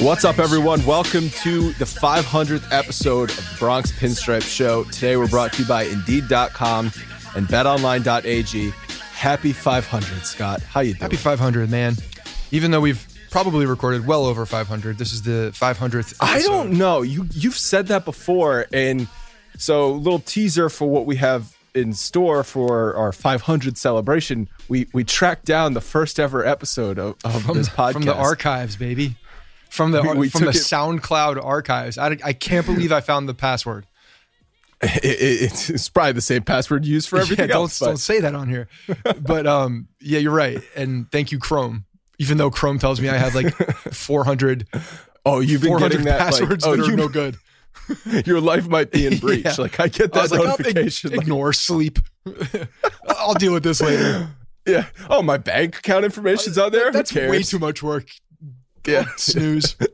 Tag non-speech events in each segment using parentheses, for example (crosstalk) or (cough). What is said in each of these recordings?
What's up, everyone? Welcome to the 500th episode of the Bronx Pinstripe Show. Today, we're brought to you by Indeed.com and BetOnline.ag. Happy 500, Scott. How you doing? Happy 500, man. Even though we've probably recorded well over 500, this is the 500th. Episode. I don't know. You you've said that before, and so little teaser for what we have in store for our 500 celebration. We we tracked down the first ever episode of, of from, this podcast from the archives, baby. From the We- we from the it- SoundCloud archives. I, I can't believe I found the password. (laughs) It- it- it's, probably the same password used for (laughs) everything yeah, don't, but- don't say that on here. but um, yeah, you're right. And thank you, Chrome. Even though Chrome tells me I have like (laughs) 400, oh, you've been 400 getting that like, passwords oh, that are you- no good. Your life might be in breach. Yeah. Like I get I that like, oh, notification. like, ignore sleep. I'll deal with this later. yeah. Oh, my bank account information's on there. That's way too much work. Yeah. (laughs) Snooze. (laughs)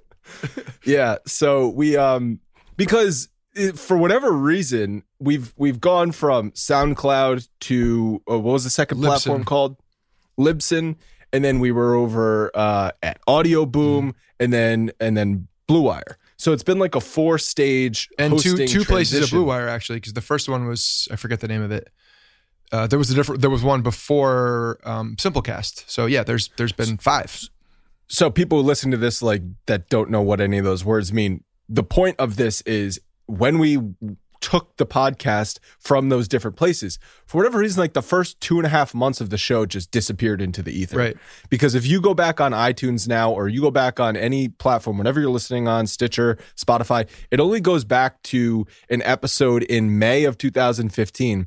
Yeah. So we um because it, for whatever reason we've we've gone from SoundCloud to uh, what was the second Libsyn. platform called Libsyn, and then we were over uh, at Audio Boom, Mm. and then and then Blue Wire. So it's been like a four stage and two two places of. Blue Wire actually, because the first one was I forget the name of it. Uh, there was a different. There was one before um, Simplecast. So yeah, there's there's been five. So people who listen to this like that don't know what any of those words mean the point of this is when we took the podcast from those different places for whatever reason like the first two and a half months of the show just disappeared into the ether Right. because if you go back on itunes now or you go back on any platform whenever you're listening on stitcher spotify it only goes back to an episode in may of 2015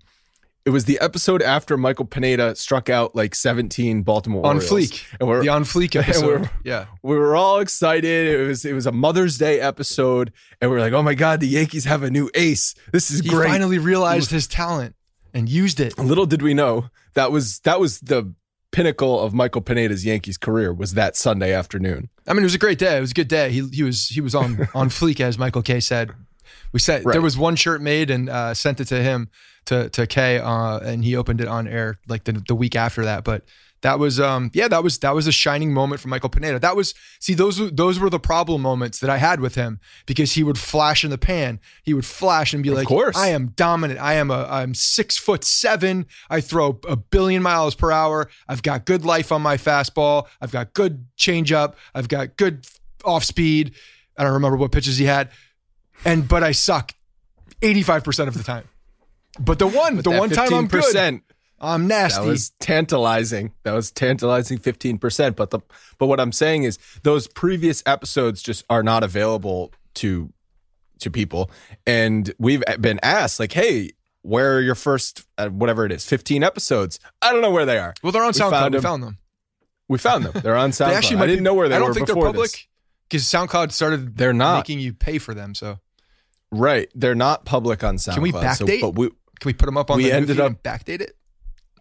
it was the episode after Michael Pineda struck out like 17 Baltimore On Orioles. fleek. And we're, The on fleek (laughs) episode. we're- yeah. we were all excited. It was it was a Mother's Day episode, and we are like, "Oh my God, the Yankees have a new ace! This is great. He great!" finally realized his talent and used it. Little did we know that was that was the pinnacle of Michael Pineda's Yankees career was that Sunday afternoon. I mean, it was a great day. It was a good day. He he was he was on (laughs) on fleek, as Michael Kay said. We said Right. there was one shirt made and uh, sent it to him to to Kay, uh, and he opened it on air like the the week after that. But that was um yeah that was that was a shining moment for Michael Pineda. That was see those those were the problem moments that I had with him because he would flash in the pan. He would flash and be Of like, course. I am dominant. I am a I'm six foot seven. I throw a billion miles per hour. I've got good life on my fastball. I've got good changeup. I've got good off speed. I don't remember what pitches he had, and but I suck eighty five percent of the time. But the one the That one time I'm good, 15%, I'm nasty. That was tantalizing. That was tantalizing 15%. But the but what I'm saying is those previous episodes just are not available to to people. And we've been asked, like, hey, where are your first uh, whatever it is, 15 episodes? I don't know where they are. well, they're on we SoundCloud. found we found them. We found them. They're on SoundCloud. (laughs) They actually I might didn't know where they I don't were think they're public because SoundCloud started They're not. making you pay for them. So Right. They're not public on SoundCloud. Can we so- backdate? but we can we put them up on We the ended up- and backdate it?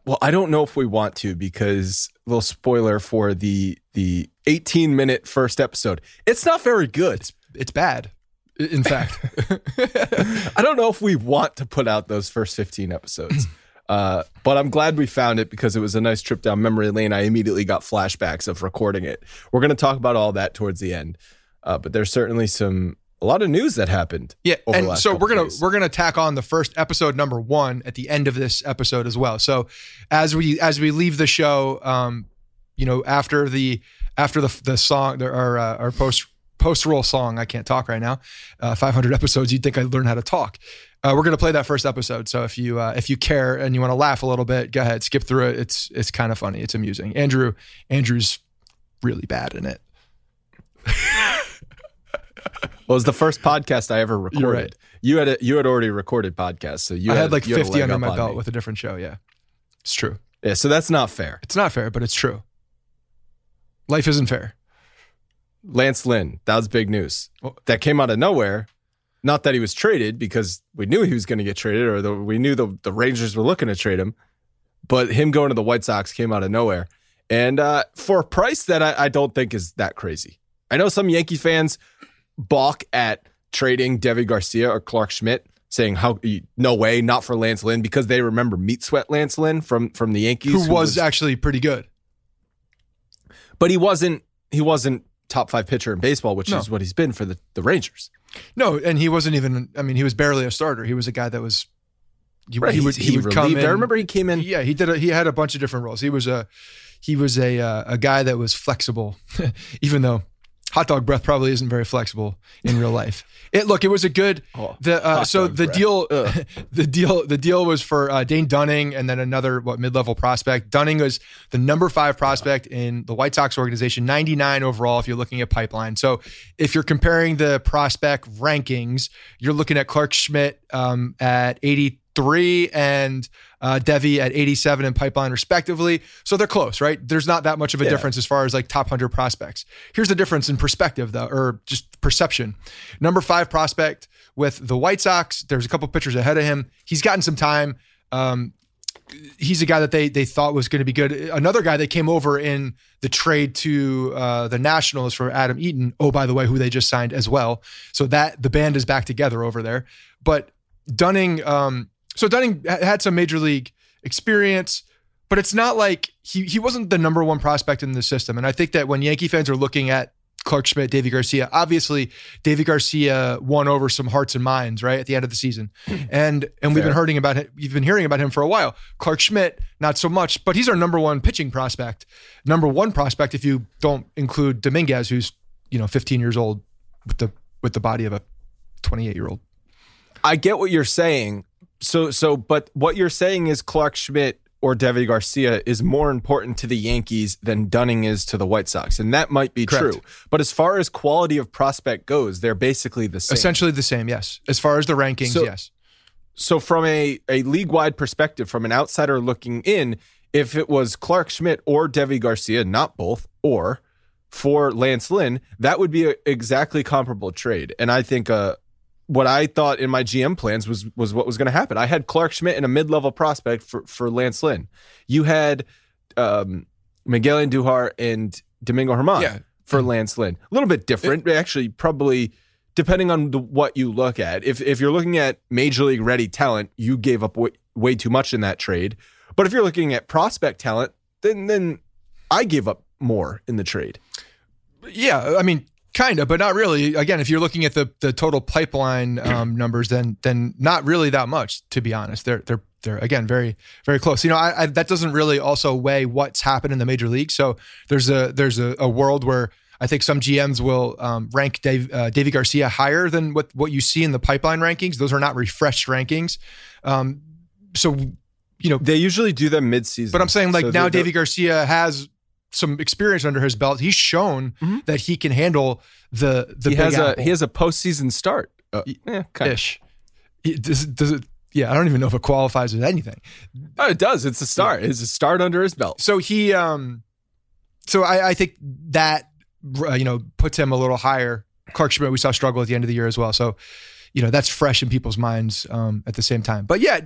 Well, I don't know if we want to because little spoiler for the the 18 minute first episode. It's not very good. It's bad. In fact, (laughs) (laughs) I don't know if we want to put out those first 15 episodes. (clears throat) Uh, but I'm glad we found it because it was a nice trip down memory lane. I immediately got flashbacks of recording it. We're going to talk about all that towards the end. Uh, but there's certainly some a lot of news that happened. yeah. over the And so we're gonna days. we're gonna tack on the first episode number one at the end of this episode as well. So as we as we leave the show, um, you know, after the after the the song the, our uh, our post post roll song, I can't talk right now. Uh, 500 episodes, you'd think I'd learn how to talk. Uh, we're gonna play that first episode. So if you uh, if you care and you want to laugh a little bit, go ahead, skip through it. It's it's kind of funny. It's amusing. Andrew Andrew's really bad in it. (laughs) Well, it was the first podcast I ever recorded. Right. You had a, you had already recorded podcasts, so you I had like you 50 leg under my belt me. with a different show. Yeah, it's true. Yeah, so that's not fair. It's not fair, but it's true. Life isn't fair. Lance Lynn, that was big news. Well- that came out of nowhere. Not that he was traded because we knew he was going to get traded, or the, we knew the, the Rangers were looking to trade him. But him going to the White Sox came out of nowhere, and uh, for a price that I, I don't think is that crazy. I know some Yankee fans balk at trading Deivi Garcia or Clarke Schmidt, saying how no way, not for Lance Lynn, because they remember Meat Sweat Lance Lynn from from the Yankees, Who was actually pretty good. but he wasn't he wasn't top five pitcher in baseball, which No. is what he's been for the, the Rangers. No, and he wasn't even. I mean, he was barely a starter. He was a guy that was. He, Right, he would he, he, would come in. I remember he came in. Yeah, he did. A, he had a bunch of different roles. He was a he was a uh, a guy that was flexible, (laughs) even though hot dog breath probably isn't very flexible in real life. It look, it was a good. Oh, the uh, so the breath. deal, (laughs) the deal, the deal was for uh, Dane Dunning and then another what mid level prospect. Dunning was the number five prospect in the White Sox organization, ninety nine overall. If you're looking at pipeline, so if you're comparing the prospect rankings, you're looking at Clarke Schmidt um, at eighty three and uh, Deivi at 87 and pipeline respectively. So they're close, right? There's not that much of a Yeah. difference as far as like top 100 prospects. Here's the difference in perspective though, or just perception. Number five prospect with the White Sox, there's a couple pitchers ahead of him. He's gotten some time. Um, he's a guy that they they thought was going to be good. Another guy that came over in the trade to uh, the Nationals for Adam Eaton. Oh, by the way, who they just signed as well. So that the band is back together over there. But Dunning, um, so Dunning had some major league experience, but it's not like he he wasn't the number one prospect in the system. And I think that when Yankee fans are looking at Clarke Schmidt, Deivi Garcia, obviously Deivi Garcia won over some hearts and minds right at the end of the season, (clears throat) and and we've been hearing about him. You've been hearing about him for a while. Clarke Schmidt, not so much, but he's our number one pitching prospect, number one prospect if you don't include Dominguez, who's you know 15 years old with the with the body of a 28 year old. I get what you're saying. So so but what you're saying is Clarke Schmidt or Deivi Garcia is more important to the Yankees than Dunning is to the White Sox. And that might be Correct. true. But as far as quality of prospect goes, they're basically the same. Essentially the same, yes. As far as the rankings, So- yes. so from a, a league wide perspective, from an outsider looking in, if it was Clarke Schmidt or Deivi Garcia, not both, or for Lance Lynn, that would be a exactly comparable trade. And I think uh, what I thought in my GM plans was was what was going to happen. I had Clarke Schmidt and a mid level prospect for for Lance Lynn. You had um, Miguel Andujar and Domingo Germán Yeah. for Lance Lynn. A little bit different, actually, probably depending on the, what you look at. If if you're looking at major league ready talent, you gave up way, way too much in that trade. But if you're looking at prospect talent, then then I gave up more in the trade. Yeah, I mean, kind of, but not really. Again, if you're looking at the the total pipeline (clears throat) um, numbers, then then not really that much, to be honest. They're they're they're again very very close. You know, I, I, that doesn't really also weigh what's happened in the major league. So there's a there's a, a world where I think some GMs will um, rank Dave, uh, Deivi Garcia higher than what what you see in the pipeline rankings. Those are not refreshed rankings. Um, so you know they usually do them mid-season. But I'm saying like so now Deivi Garcia has some experience under his belt. He's shown mm-hmm. that he can handle the the. He has apple. a he has a postseason start. Uh, yeah, kind ish. Of. Does, does it? Yeah, I don't even know if it qualifies as anything. Oh, it does. It's a start. Yeah. It's a start under his belt. So he, um, so I, I think that uh, you know puts him a little higher. Clarke Schmidt, we saw struggle at the end of the year as well. So, you know, that's fresh in people's minds um, at the same time. But yeah,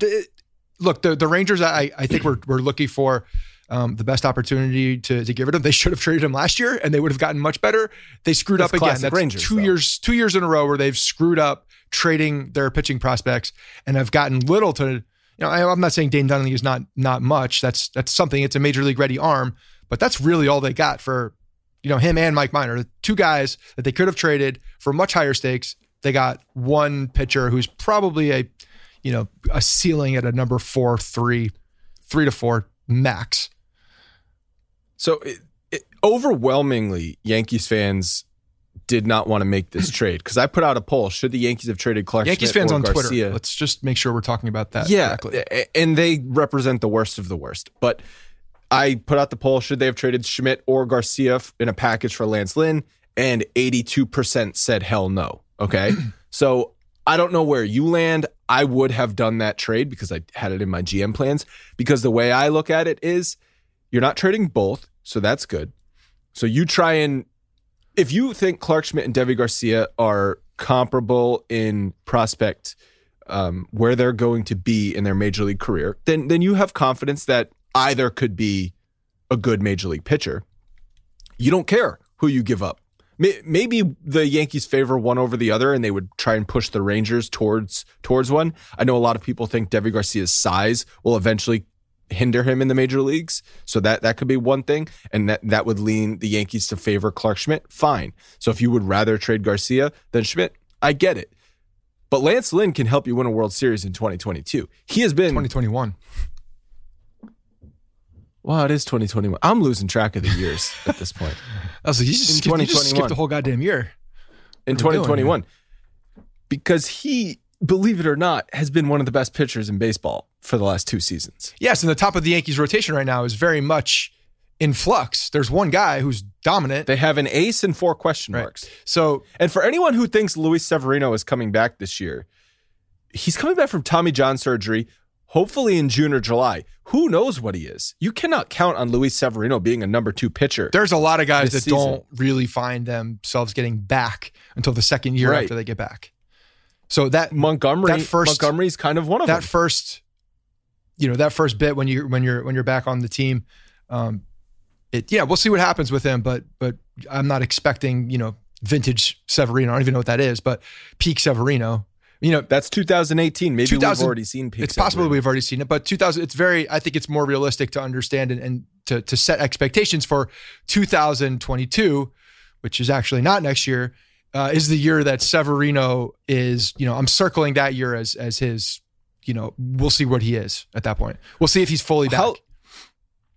look, the the Rangers, I I think we're we're looking for um, the best opportunity to, to get rid of him. They should have traded him last year, and they would have gotten much better. They screwed That's up again. That's Rangers, two though. years two years in a row where they've screwed up trading their pitching prospects and have gotten little to. You know, I, am not saying Dane Dunning is not not much. That's that's something. It's a major league ready arm, but that's really all they got for you know him and Mike Minor, two guys that they could have traded for much higher stakes. They got one pitcher who's probably a you know a ceiling at a number four, three, three to four max. So it, it, overwhelmingly, Yankees fans did not want to make this (laughs) trade because I put out a poll: Should the Yankees have traded Clarke? Yankees Schmidt fans on Garcia? Twitter. Let's just make sure we're talking about that. Yeah, correctly. and they represent the worst of the worst. But I put out the poll: Should they have traded Schmidt or Garcia in a package for Lance Lynn? And eighty-two percent said hell no. Okay, (clears throat) so I don't know where you land. I would have done that trade because I had it in my GM plans. Because the way I look at it is, you're not trading both so that's good. So you try and if you think Clarke Schmidt and Deivi Garcia are comparable in prospect um, where they're going to be in their major league career, then then you have confidence that either could be a good major league pitcher. You don't care who you give up. Maybe the Yankees favor one over the other, and they would try and push the Rangers towards towards one. I know a lot of people think Deivi Garcia's size will eventually hinder him in the major leagues. So that that could be one thing, and that that would lean the Yankees to favor Clarke Schmidt. Fine. So if you would rather trade Garcia than Schmidt, I get it. But Lance Lynn can help you win a World Series in 2022. He has been 2021. Wow, it is 2021. I'm losing track of the years (laughs) at this point. I was like, you just, skipped, you just skipped the whole goddamn year. In 2021. Because he, believe it or not, has been one of the best pitchers in baseball for the last two seasons. Yes, and the top of the Yankees rotation right now is very much in flux. There's one guy who's dominant. They have an ace and four question marks. So, and for anyone who thinks Luis Severino is coming back this year, he's coming back from Tommy John surgery, hopefully in June or July. Who knows what he is? You cannot count on Luis Severino being a number two pitcher. There's a lot of guys that season. don't really find themselves getting back until the second year right. after they get back. So that Montgomery, that first, Montgomery's kind of one of that them. That first you know that first bit when you when you're when you're back on the team um it yeah we'll see what happens with him but but i'm not expecting you know vintage severino. I don't even know what that is but peak severino. You know that's 2018 maybe 2000, we've already seen peak it's possible we've already seen it but 2000 it's very i think it's more realistic to understand and, and to, to set expectations for 2022 which is actually not next year uh, is the year that severino is you know i'm circling that year as as his you know, we'll see what he is at that point. We'll see if he's fully back. How,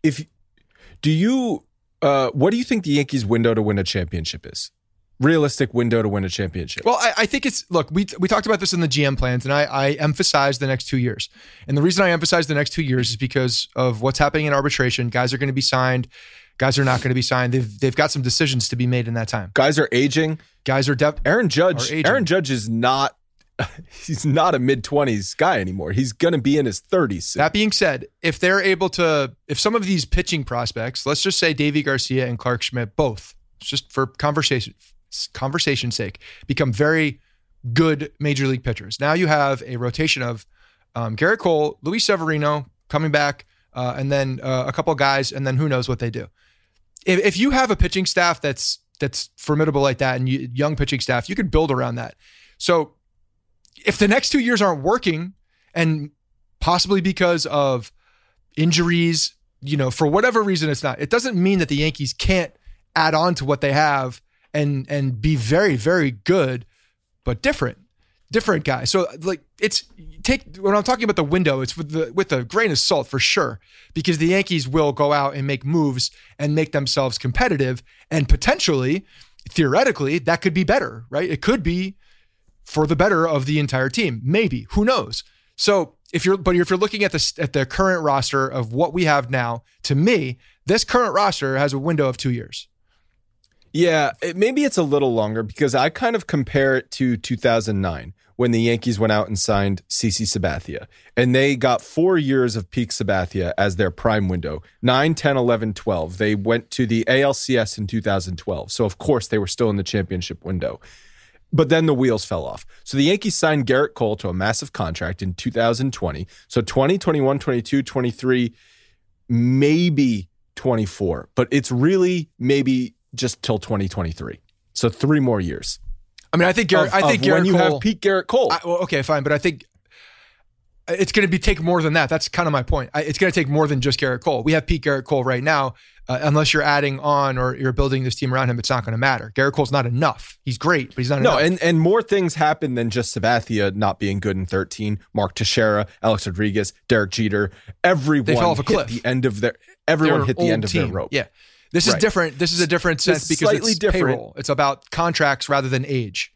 if do you, uh, what do you think the Yankees' window to win a championship is? Realistic window to win a championship. Well, I, I think it's look. We we talked about this in the GM plans, and I I emphasized the next two years. And the reason I emphasize the next two years is because of what's happening in arbitration. Guys are going to be signed. Guys are not going to be signed. They've they've got some decisions to be made in that time. Guys are aging. Guys are depth. Aaron Judge. Aaron Judge is not (laughs) he's not a mid 20s guy anymore. He's going to be in his 30s. Soon. That being said, if they're able to, if some of these pitching prospects, let's just say Deivi Garcia and Clarke Schmidt, both, just for conversation conversation's sake, become very good major league pitchers. Now you have a rotation of um, Gerrit Cole, Luis Severino coming back, uh, and then uh, a couple guys, and then who knows what they do. If, if you have a pitching staff that's that's formidable like that, and you, young pitching staff, you could build around that. So if the next two years aren't working, and possibly because of injuries, you know, for whatever reason it's not. It doesn't mean that the Yankees can't add on to what they have and and be very very good, but different, different guy. So like it's take when I'm talking about the window, it's with the with a grain of salt for sure, because the Yankees will go out and make moves and make themselves competitive, and potentially, theoretically, that could be better, right? It could be for the better of the entire team, maybe. Who knows? So if you're but if you're looking at the at the current roster of what we have now, to me, this current roster has a window of two years. Yeah, it, maybe it's a little longer because I kind of compare it to 2009 when the Yankees went out and signed CC Sabathia. And they got four years of peak Sabathia as their prime window 9, 10, 11, 12. They went to the ALCS in 2012. So, of course, they were still in the championship window. But then the wheels fell off. So the Yankees signed Gerrit Cole to a massive contract in 2020. So 20, 21, 22, 23, maybe 24. But it's really maybe just till 2023. So three more years. I mean, I think Gerrit, Of- I think Gerrit when you Cole, have peak Gerrit Cole. I, well, okay, fine, but I think it's going to be take more than that. That's kind of my point. I, it's going to take more than just Gerrit Cole. We have Pete Gerrit Cole right now. Uh, unless you're adding on or you're building this team around him, it's not going to matter. Gerrit Cole's not enough. He's great, but he's not no, enough. and, and more things happen than just Sabathia not being good in 13. Mark Teixeira, Alex Rodriguez, Derek Jeter, everyone fell off a hit cliff. the end of their everyone hit the end of their rope. Yeah. This is different. This is a different sense It's because slightly it's different. payroll. It's about contracts rather than age.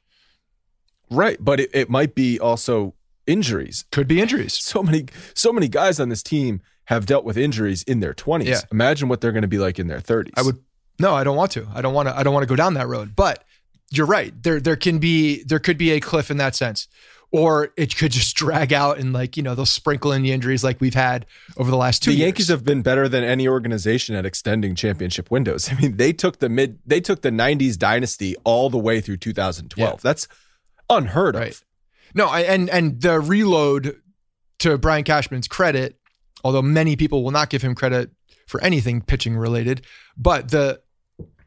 Right. But it, it might be also injuries. Could be injuries. (laughs) So many so many guys on this team have dealt with injuries in their 20s. Yeah. Imagine what they're going to be like in their 30s. I would no, I don't want to. I don't want to. I don't want to go down that road. But you're right. There, there can be there could be a cliff in that sense, or it could just drag out and like you know they'll sprinkle in the injuries like we've had over the last two. the years. Yankees have been better than any organization at extending championship windows. (laughs) I mean, they took the mid they took the 90s dynasty all the way through 2012. Yeah. That's unheard of. No, I, and and the reload to Brian Cashman's credit, although many people will not give him credit for anything pitching related, but the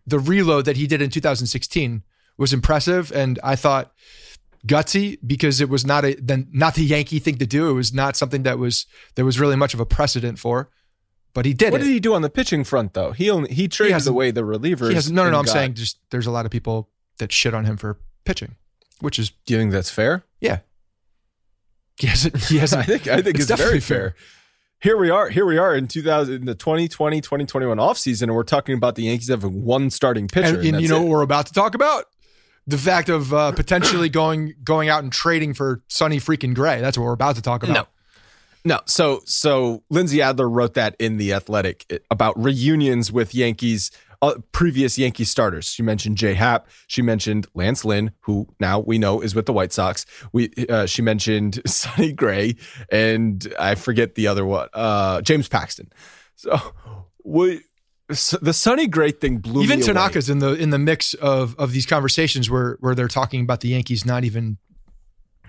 the reload that he did in 2016 was impressive, and I thought gutsy because it was not a then not the Yankee thing to do. It was not something that was there was really much of a precedent for, but he did What it. did he do on the pitching front though? He only he traded hasn't- away the relievers. He has, no, no, no. I'm got- saying just there's a lot of people that shit on him for pitching, which is Do you think that's fair? yeah. He hasn't. He (laughs) hasn't. I think I think it's, very definitely fair. Here we are. Here we are in 2000 in the 2020 2021 offseason and we're talking about the Yankees having one starting pitcher. And, and and you know it. what we're about to talk about? The fact of uh, potentially going going out and trading for Sonny freaking Gray. That's what we're about to talk about. No. No, so so Lindsey Adler wrote that in the Athletic about reunions with Yankees uh, previous Yankee starters. She mentioned Jay Happ. She mentioned Lance Lynn, who now we know is with the White Sox. We uh, she mentioned (laughs) Sonny Gray, and I forget the other one, uh, James Paxton. So we. The Sonny Gray thing blew Even me away. Tanaka's in the in the mix of of these conversations where where they're talking about the Yankees not even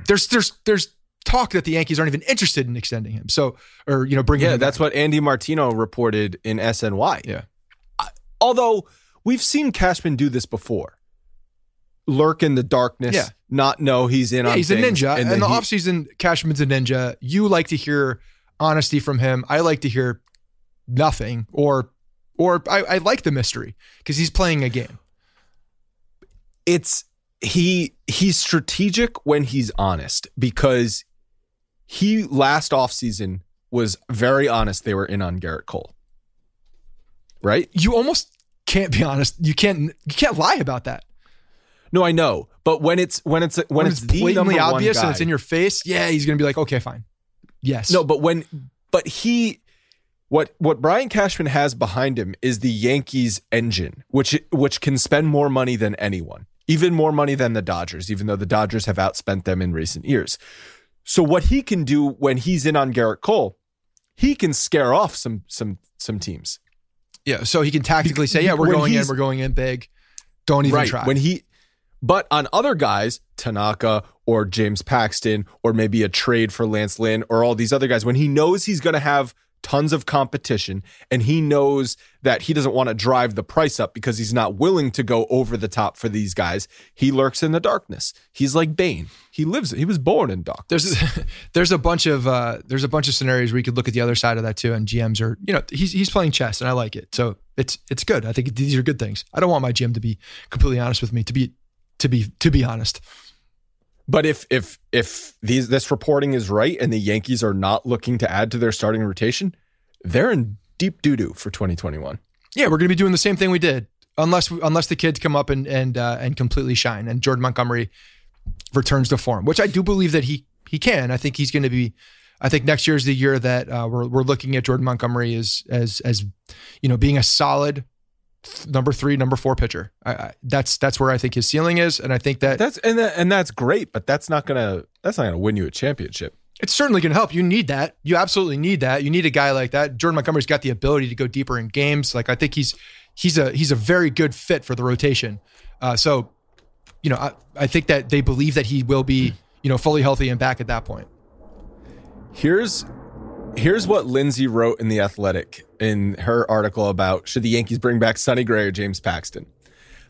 there's there's there's talk that the Yankees aren't even interested in extending him. So or you know bringing Yeah, that's back. what Andy Martino reported in SNY. Yeah. Although we've seen Cashman do this before. Lurk in the darkness, Yeah. not know he's in Yeah, he's a ninja. and In then the he- offseason, Cashman's a ninja. You like to hear honesty from him. I like to hear nothing or or I, I like the mystery because he's playing a game. it's he he's strategic when he's honest because he last offseason was very honest they were in on Gerrit Cole. Right? You almost can't be honest. You can't you can't lie about that. No, I know. But when it's when it's when, it's, the blatantly obvious and it's in your face, yeah, he's gonna be like, okay, fine. Yes. No, but when but he what what Brian Cashman has behind him is the Yankees engine, which which can spend more money than anyone. Even more money than the Dodgers, even though the Dodgers have outspent them in recent years. So what he can do when he's in on Gerrit Cole, he can scare off some some some teams. yeah. So he can tactically say, yeah, we're When going in, we're going in big. Don't even right. try. When he but on other guys, Tanaka or James Paxton, or maybe a trade for Lance Lynn or all these other guys, when he knows he's gonna have tons of competition, and he knows that he doesn't want to drive the price up because he's not willing to go over the top for these guys. He lurks in the darkness. He's like Bane. He lives. He was born in dark. There's (laughs) there's a bunch of uh, there's a bunch of scenarios where you could look at the other side of that too, and GMs are you know he's he's playing chess, and I like it. So it's it's good. I think these are good things. I don't want my GM to be completely honest with me. To be to be to be honest. But if if if these this reporting is right and the Yankees are not looking to add to their starting rotation, they're in deep doo doo for 2021. Yeah, we're going to be doing the same thing we did, unless unless the kids come up and and uh, and completely shine, and Jordan Montgomery returns to form, which I do believe that he he can. I think he's going to be. I think next year is the year that uh, we're we're looking at Jordan Montgomery as as as you know being a solid number three, number four pitcher. I, I, that's that's where I think his ceiling is, and I think that that's and that, and that's great, but that's not gonna that's not gonna win you a championship. It's certainly going to help. You need that. You absolutely need that. You need a guy like that. Jordan Montgomery's got the ability to go deeper in games. Like I think he's he's a he's a very good fit for the rotation. Uh, so, you know, I, I think that they believe that he will be you know fully healthy and back at that point. Here's Here's what Lindsey wrote in The Athletic in her article about should the Yankees bring back Sonny Gray or James Paxton.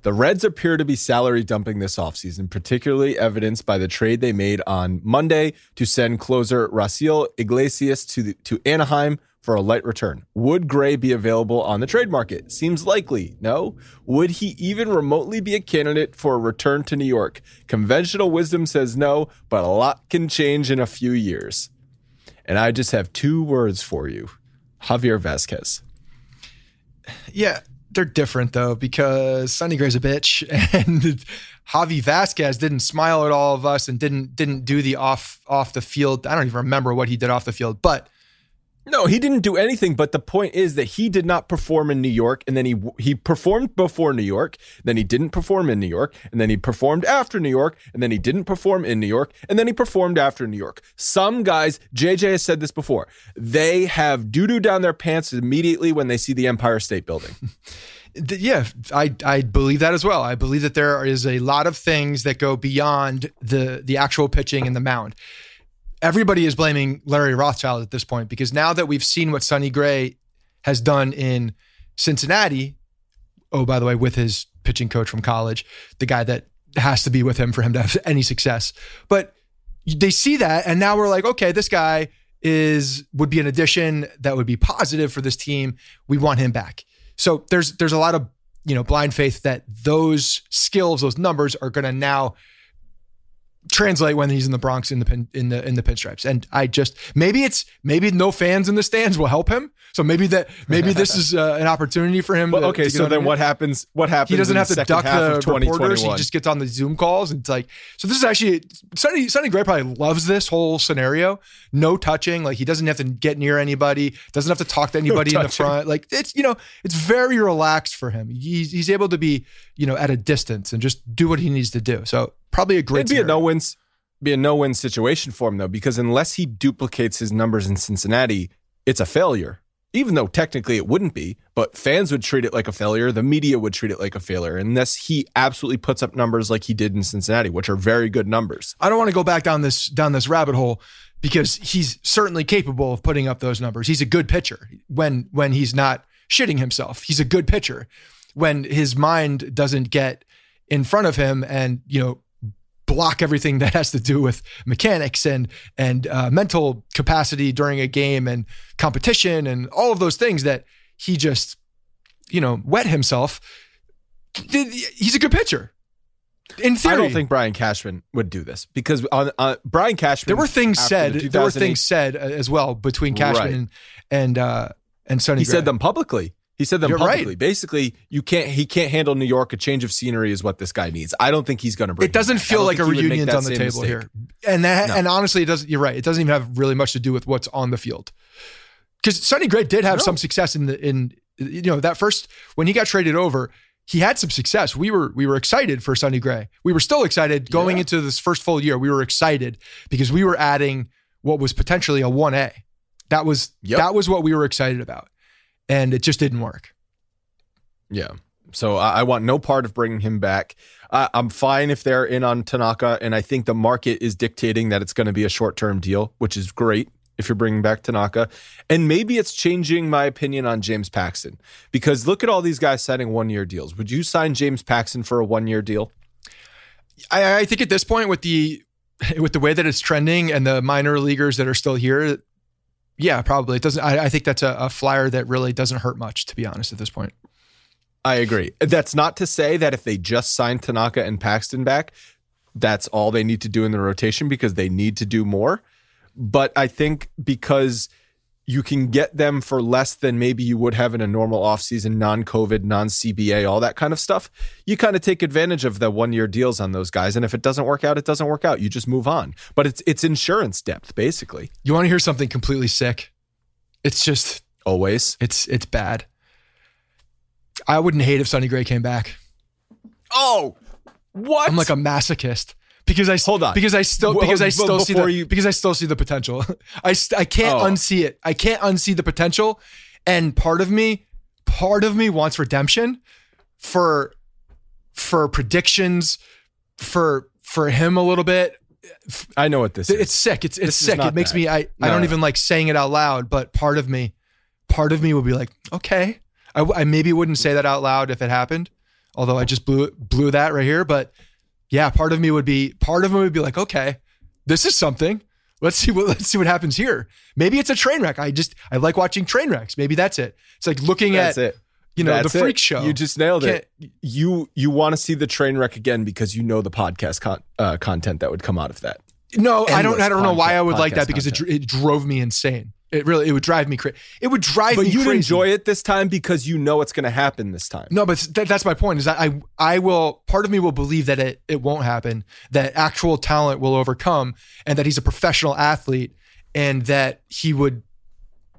The Reds appear to be salary dumping this offseason, particularly evidenced by the trade they made on Monday to send closer Raisel Iglesias to, the, to Anaheim for a light return. Would Gray be available on the trade market? Seems likely. No. Would he even remotely be a candidate for a return to New York? Conventional wisdom says no, but a lot can change in a few years. And I just have two words for you Javier Vázquez. Yeah, they're different though because Sonny Gray's a bitch (laughs) and Javi Vázquez didn't smile at all of us and didn't didn't do the off off the field. I don't even remember what he did off the field, but no, he didn't do anything. But the point is that he did not perform in New York, and then he he performed before New York, then he didn't perform in New York, and then he performed after New York, and then he didn't perform in New York, and then he performed after New York. Some guys, JJ has said this before, they have doo doo down their pants immediately when they see the Empire State Building. (laughs) yeah, I I believe that as well. I believe that there is a lot of things that go beyond the the actual pitching and the mound everybody is blaming Larry Rothschild at this point because now that we've seen what Sonny Gray has done in Cincinnati, oh, by the way, with his pitching coach from college, the guy that has to be with him for him to have (laughs) any success. But they see that, and now we're like, okay, this guy is would be an addition that would be positive for this team. We want him back. So there's there's a lot of you know blind faith that those skills, those numbers are going to now translate when he's in the Bronx in the pin, in the in the pinstripes. And I just maybe it's maybe no fans in the stands will help him. So maybe that maybe (laughs) this is uh, an opportunity for him. Well, to, okay, to so then what happens? What happens? He doesn't have to duck the reporters. He just gets on the Zoom calls and it's like. So this is actually Sonny Sonny Gray probably loves this whole scenario. No touching. Like he doesn't have to get near anybody. Doesn't have to talk to (laughs) anybody in the front. Like it's you know it's very relaxed for him. He's he's able to be you know at a distance and just do what he needs to do. So probably a great. It'd be a no win be a no win situation for him though, because unless he duplicates his numbers in Cincinnati, it's a failure. Even though technically it wouldn't be, but fans would treat it like a failure. The media would treat it like a failure, unless he absolutely puts up numbers like he did in Cincinnati, which are very good numbers. I don't want to go back down this down this rabbit hole because he's certainly capable of putting up those numbers. He's a good pitcher when when he's not shitting himself. He's a good pitcher when his mind doesn't get in front of him and you know block everything that has to do with mechanics and and uh, mental capacity during a game and competition and all of those things that he just you know wet himself. He's a good pitcher. In theory, I don't think Brian Cashman would do this because on uh, Brian Cashman. there were things said. the There were things said uh, as well between Cashman Right. and and uh, and Sonny. He Gray. said them publicly. He said them You're right. publicly. Basically, you can't. He can't handle New York. A change of scenery is what this guy needs. I don't think he's going to bring. It doesn't feel like a think he would make reunion's on the table mistake. here, and that No. and honestly, it doesn't. You're right. It doesn't even have really much to do with what's on the field. Because Sonny Gray did have No. some success in the in you know that first when he got traded over. He had some success. We were we were excited for Sonny Gray. We were still excited going Yeah. into this first full year. We were excited because we were adding what was potentially a one A. That was Yep. that was what we were excited about, and it just didn't work. Yeah. So I, I want no part of bringing him back. I, I'm fine if they're in on Tanaka, and I think the market is dictating that it's going to be a short term deal, which is great if you're bringing back Tanaka. And maybe it's changing my opinion on James Paxton because look at all these guys signing one year deals. Would you sign James Paxton for a one year deal? I, I think at this point with the with the way that it's trending and the minor leaguers that are still here, yeah, probably it doesn't. I, I think that's a, a flyer that really doesn't hurt much, to be honest, at this point. I agree. That's not to say that if they just signed Tanaka and Paxton back, that's all they need to do in the rotation because they need to do more. But I think because you can get them for less than maybe you would have in a normal offseason, non COVID, non CBA, all that kind of stuff, you kind of take advantage of the one year deals on those guys. And if it doesn't work out, it doesn't work out. You just move on. But it's it's insurance depth, basically. You want to hear something completely sick? It's just always. It's it's bad. I wouldn't hate if Sonny Gray came back. Oh, what? I'm like a masochist because I hold on because I still because I still see the you... because I still see the potential. (laughs) I st- I can't oh. unsee it. I can't unsee the potential, and part of me, part of me wants redemption for for predictions for for him a little bit. I know what this it's is. It's sick. It's it's this sick. It makes bad. me I no, I don't even like saying it out loud, but part of me, part of me will be like, okay, I, I maybe wouldn't say that out loud if it happened, although I just blew blew that right here, but yeah, part of me would be part of me would be like, okay, this is something. Let's see what (laughs) let's see what happens here. Maybe it's a train wreck. I just I like watching train wrecks. Maybe that's it. It's like looking that's at it. you know that's the freak it. show. You just nailed Can't, it. You you want to see the train wreck again because you know the podcast con- uh, content that would come out of that. No, Endless I don't. I don't know why I would like that because it, it drove me insane. It really it would drive me crazy. It would drive but me. But you'd crazy. enjoy it this time because you know it's going to happen this time. No, but th- that's my point. Is that I I will part of me will believe that it it won't happen. That actual talent will overcome, and that he's a professional athlete, and that he would,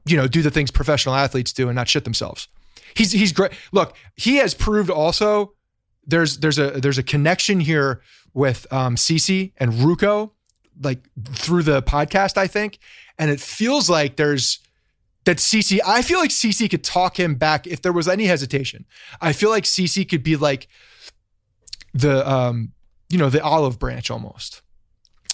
you know, do the things professional athletes do and not shit themselves. He's he's great. Look, he has proved also. There's there's a there's a connection here with um CC and Ruocco, like through the podcast, I think and it feels like there's that CC. I feel like CC could talk him back if there was any hesitation. I feel like CC could be like the um, you know, the olive branch almost.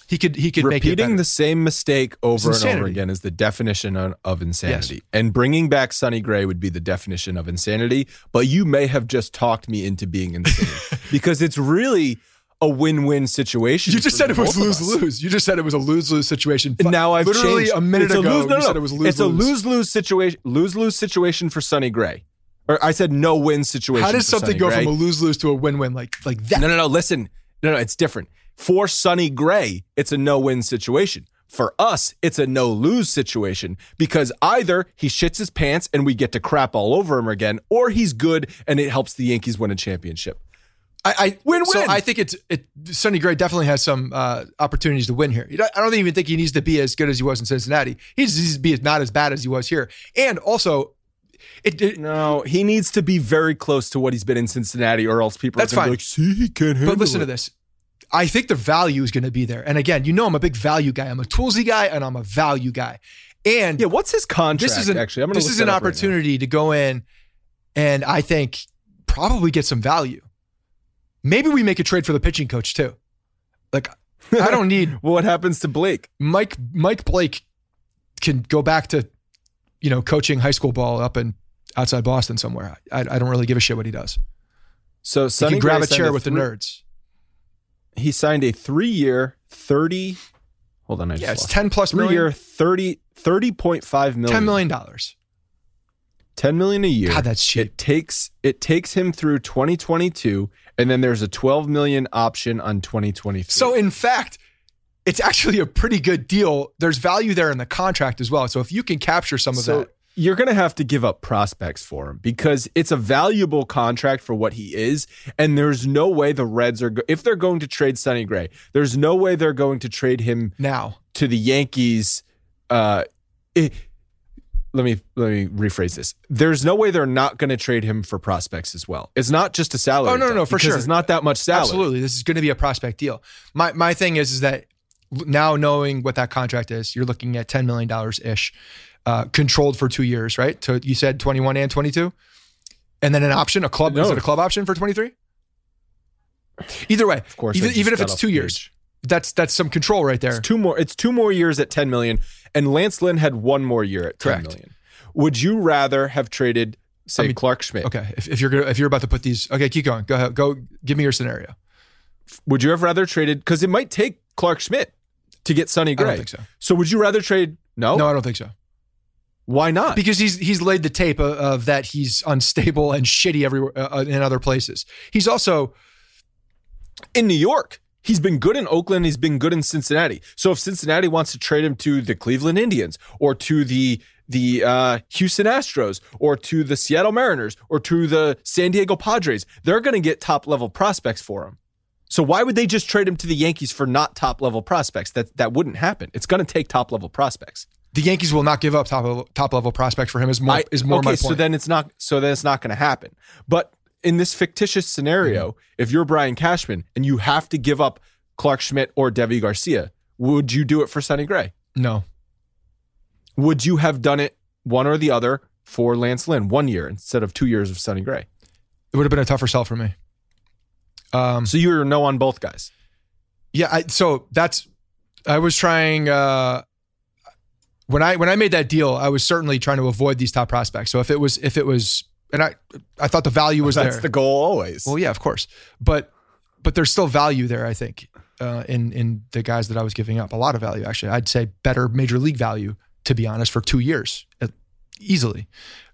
He could he could repeating the same mistake over and over again is the definition of, of insanity, yes. and bringing back Sonny Gray would be the definition of insanity. But you may have just talked me into being insane (laughs) because it's really a win-win situation. You just said it was lose-lose. You just said it was a lose-lose situation. And now I've literally changed. a minute it's ago. A lose, no, you no, said it was lose-lose. It's a lose-lose situation. Lose-lose situation for Sonny Gray. Or I said no-win situation. How does something Sonny go Gray. from a lose-lose to a win-win like like that? No, no, no. Listen, no, no. It's different. For Sonny Gray, it's a no-win situation. For us, it's a no lose situation because either he shits his pants and we get to crap all over him again, or he's good and it helps the Yankees win a championship. I, I win win. So I think it's it. Sonny Gray definitely has some uh, opportunities to win here. I don't even think he needs to be as good as he was in Cincinnati. He needs to be not as bad as he was here. And also, it, it, no, he needs to be very close to what he's been in Cincinnati, or else people that's are fine. like, "See, he can't handle But listen it. to this. I think the value is going to be there. And again, you know, I'm a big value guy. I'm a toolsy guy, and I'm a value guy. And yeah, what's his contract? This is an, actually, I'm this is an opportunity right to go in, and I think probably get some value. Maybe we make a trade for the pitching coach too. Like I don't need well, (laughs) what happens to Blake? Mike Mike Blake can go back to you know coaching high school ball up in outside Boston somewhere. I, I don't really give a shit what he does. So Sonny he can grab Gray a chair a with three, the nerds. He signed a three-year, thirty. Hold on, I yeah, it's ten plus three-year, 30 30.5 million. Ten million dollars. 10 million a year. God, that's cheap. It takes it takes him through 2022 and then there's a 12 million option on 2023. So in fact, it's actually a pretty good deal. There's value there in the contract as well. So if you can capture some of so that. You're going to have to give up prospects for him because it's a valuable contract for what he is. And there's no way the Reds are, go- if they're going to trade Sonny Gray, there's no way they're going to trade him now to the Yankees. Uh, it, let me let me rephrase this. There's no way they're not going to trade him for prospects as well. It's not just a salary. Oh no, no, no for sure. It's not that much salary. Absolutely, this is going to be a prospect deal. My my thing is is that now knowing what that contract is, you're looking at ten million dollars ish, uh, controlled for two years, right? So you said 21 and 22, and then an option, a club. No. Is it a club option for 23? Either way, of course. even, even if it's two years, That's that's some control right there. It's two more. It's two more years at 10 million, and Lance Lynn had one more year at ten Correct. million. Would you rather have traded, say, I mean, Clarke Schmidt? Okay, if, if you're gonna, if you're about to put these, okay, keep going. Go ahead. Go. Give me your scenario. Would you have rather traded? Because it might take Clarke Schmidt to get Sonny I Gray. don't think so. So would you rather trade? No. No, I don't think so. Why not? Because he's he's laid the tape of, of that he's unstable and shitty everywhere uh, in other places. He's also in New York. He's been good in Oakland. He's been good in Cincinnati. So if Cincinnati wants to trade him to the Cleveland Indians or to the the uh, Houston Astros or to the Seattle Mariners or to the San Diego Padres, they're going to get top level prospects for him. So why would they just trade him to the Yankees for not top level prospects? That that wouldn't happen. It's going to take top level prospects. the Yankees will not give up top level, top level prospects for him. Is more I- is more okay, my point. so then it's not so then it's not going to happen. But in this fictitious scenario, Mm-hmm. if you're Brian Cashman and you have to give up Clarke Schmidt or Deivi Garcia, would you do it for Sonny Gray? no, Would you have done it one or the other for Lance Lynn one year instead of two years of Sonny Gray? it would have been a tougher sell for me. Um, So you were no on both guys. Yeah, I, so that's I was trying uh when I when I made that deal, I was certainly trying to avoid these top prospects. So if it was if it was and I I thought the value was That's there. the goal always. well, yeah, of course. But but there's still value there, I think, uh, in in the guys that I was giving up. A lot of value, actually. I'd say better major league value, to be honest, for two years, easily.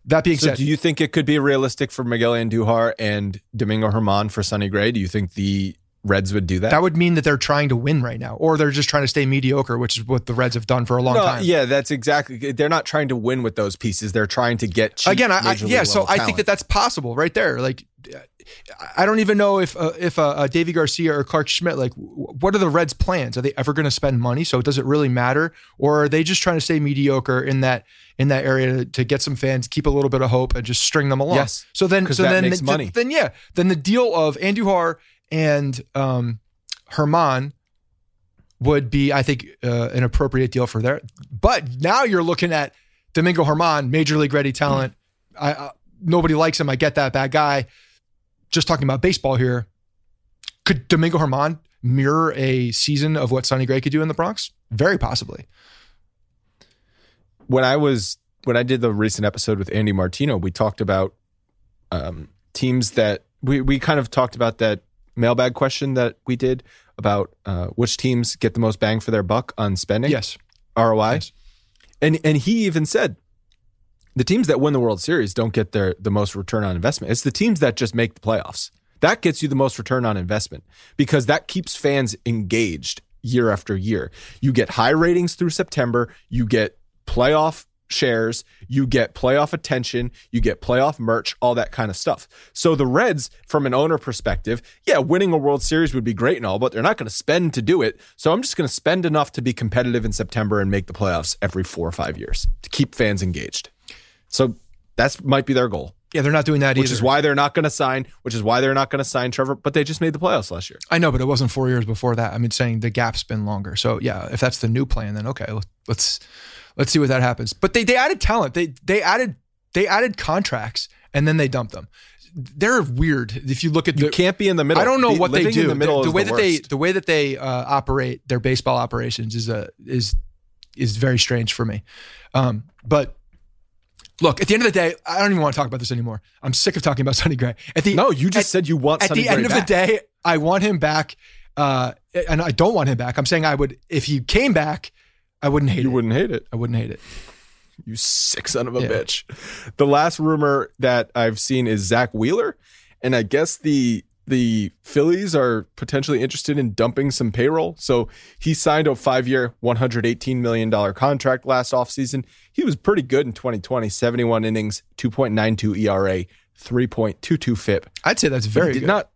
That being so said, do you think it could be realistic for Miguel Andujar and Domingo Germán for Sonny Gray? Do you think the Reds would do that? that would mean that they're trying to win right now, or they're just trying to stay mediocre, which is what the Reds have done for a long no, time. Yeah, that's exactly. They're not trying to win with those pieces. They're trying to get cheap again I, I yeah so i think that that's possible right there like i don't even know if uh, if uh, uh, deivi garcia or clarke schmidt like what are the reds plans are they ever going to spend money so does it really matter or are they just trying to stay mediocre in that in that area to, get some fans keep a little bit of hope and just string them along Yes, so then, so then th- money. then yeah then the deal of andujar and um germán would be i think uh, an appropriate deal for there but now you're looking at domingo germán major league ready talent I, uh, nobody likes him. I get that bad guy. Just talking about baseball here. Could Domingo Germán mirror a season of what Sonny Gray could do in the Bronx? Very possibly. when I was when I did the recent episode with Andy Martino, we talked about um, teams that we we kind of talked about that mailbag question that we did about uh, which teams get the most bang for their buck on spending. Yes. ROI. Yes. And and he even said the teams that win the World Series don't get their the most return on investment. It's the teams that just make the playoffs. That gets you the most return on investment because that keeps fans engaged year after year. You get high ratings through September, you get playoff shares, you get playoff attention, you get playoff merch, all that kind of stuff. So the Reds, from an owner perspective, yeah, winning a World Series would be great and all, but they're not going to spend to do it. So I'm just going to spend enough to be competitive in September and make the playoffs every four or five years to keep fans engaged. So that's might be their goal, Yeah, they're not doing that which either. Which is why they're not going to sign. Which is why they're not going to sign Trevor. But they just made the playoffs last year. I know, but it wasn't four years before that. I mean, saying the gap's been longer. So yeah, if that's the new plan, then okay, let's let's see what that happens. But they they added talent. They they added they added contracts and then they dumped them. They're weird. If you look at the, You can't be in the middle. I don't know what they do. In the middle the, is way the that they the way that they uh, operate their baseball operations is a is is very strange for me. Um, but look, at the end of the day, I don't even want to talk about this anymore. I'm sick of talking about (laughs) Sonny Gray. At the No, you just at- said you want at Sonny the end Gray of the day, I want him back. Uh, and I don't want him back. I'm saying I would if he came back, I wouldn't hate you it. wouldn't hate it. I wouldn't hate it. You sick son of a Yeah. bitch. The last rumor that I've seen is Zack Wheeler, and I guess the the Phillies are potentially interested in dumping some payroll. So he signed a five year, $118 million contract last offseason. He was pretty good in 2020, 71 innings, 2.92 ERA, 3.22 FIP. I'd say that's very did good. not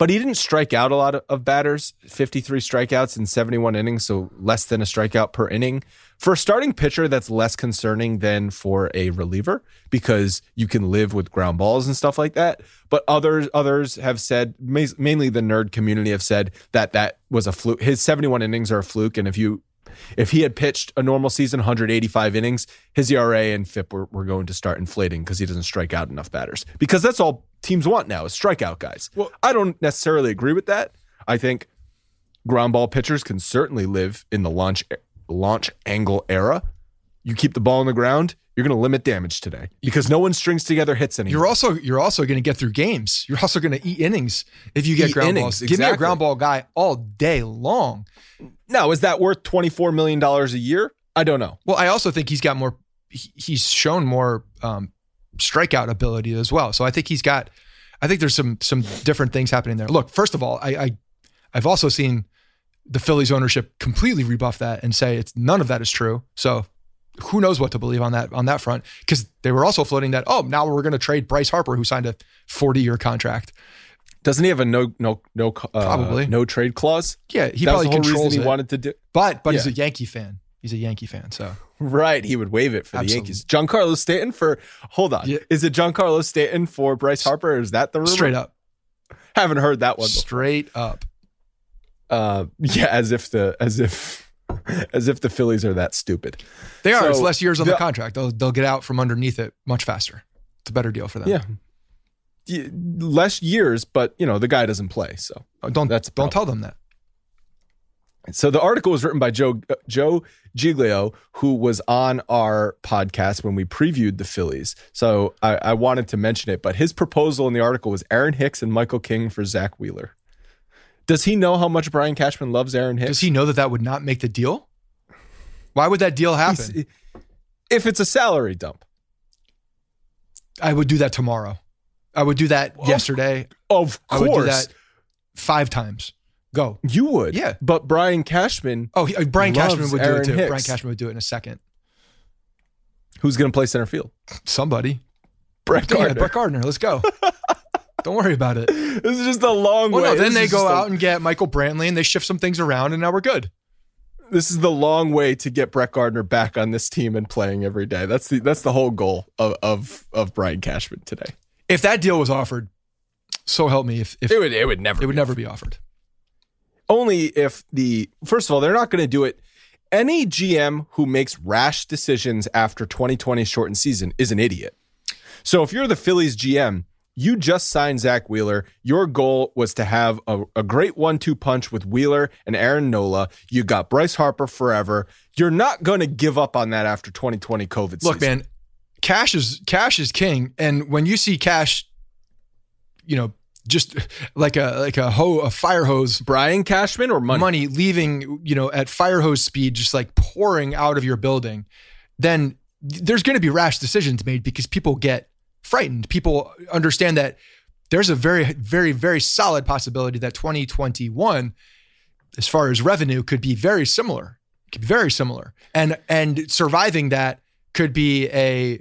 but he didn't strike out a lot of, of batters. 53 strikeouts in 71 innings so less than a strikeout per inning. For a starting pitcher that's less concerning than for a reliever because you can live with ground balls and stuff like that. But others others have said mainly the nerd community have said that that was a fluke. His 71 innings are a fluke and if you if he had pitched a normal season 185 innings his ERA and FIP were, were going to start inflating because he doesn't strike out enough batters because that's all teams want now is strikeout guys Well- I don't necessarily agree with that. I think ground ball pitchers can certainly live in the launch launch angle era. You keep the ball on the ground, you're going to limit damage today because no one strings together hits anymore. You're also you're also going to get through games. You're also going to eat innings if you get Eat ground innings, balls. Give me a exactly. ground ball guy all day long. now, is that worth $24 million a year? I don't know. Well, I also think he's got more. He's shown more um, strikeout ability as well. So I think he's got. I think there's some some different things happening there. Look, first of all, I, I I've also seen the Phillies ownership completely rebuff that and say it's none of that is true. So who knows what to believe on that on that front? Because they were also floating that oh now we're going to trade Bryce Harper who signed a 40 year contract. Doesn't he have a no no no uh, Probably. no trade clause? Yeah, he that was probably the whole controls he it. wanted to do. but but he's a Yankee fan. He's a Yankee fan. So Right, he would waive it for the Absolutely. Yankees. Giancarlo Stanton for hold on, Yeah. is it Giancarlo Stanton for Bryce Harper? Or is that the rumor? straight up, Haven't heard that one. Before. straight up. Uh, yeah, as if the as if (laughs) as if the Phillies are that stupid. They are. So, it's less years on the, the- contract. They'll they'll get out from underneath it much faster. It's a better deal for them. Yeah. Less years, but you know the guy doesn't play. So, Oh, Don't That's don't tell them that. so the article was written by Joe uh, Joe Giglio, who was on our podcast when we previewed the Phillies. So I, I wanted to mention it, but his proposal in the article was Aaron Hicks and Michael King for Zack Wheeler. Does he know how much Brian Cashman loves Aaron Hicks? Does he know that that would not make the deal? Why would that deal happen? He's- if it's a salary dump, I would do that tomorrow. I would do that yesterday. of I would do course that five times. Go. you would. Yeah. but Brian Cashman, Oh, he, uh, Brian Cashman would Aaron do it too. Hicks. Brian Cashman would do it in a second. who's going to play center field? Somebody. Brett Yeah, Gardner. Brett Gardner. Let's go. (laughs) Don't worry about it. (laughs) this is just a long Well, way. no, then This they go just a- out and get Michael Brantley and they shift some things around and now we're good. this is the long way to get Brett Gardner back on this team and playing every day. That's the that's the whole goal of of, of Brian Cashman today. If that deal was offered, so help me. If, if It would it would never it would be never be offered. only if the first of all they're not going to do it. Any GM who makes rash decisions after 2020 shortened season is an idiot. So if you're the Phillies GM, you just signed Zack Wheeler. Your goal was to have a, a great one-two punch with Wheeler and Aaron Nola. You got Bryce Harper forever. You're not going to give up on that after 2020 COVID Look, season. man, cash is cash is king, and when you see cash, you know, just like a like a ho a fire hose Brian Cashman or money? money leaving, you know, at fire hose speed, just like pouring out of your building, then there's going to be rash decisions made because people get frightened. People understand that there's a very, very, very solid possibility that 2021, as far as revenue, could be very similar. Could be very similar, and and surviving that could be a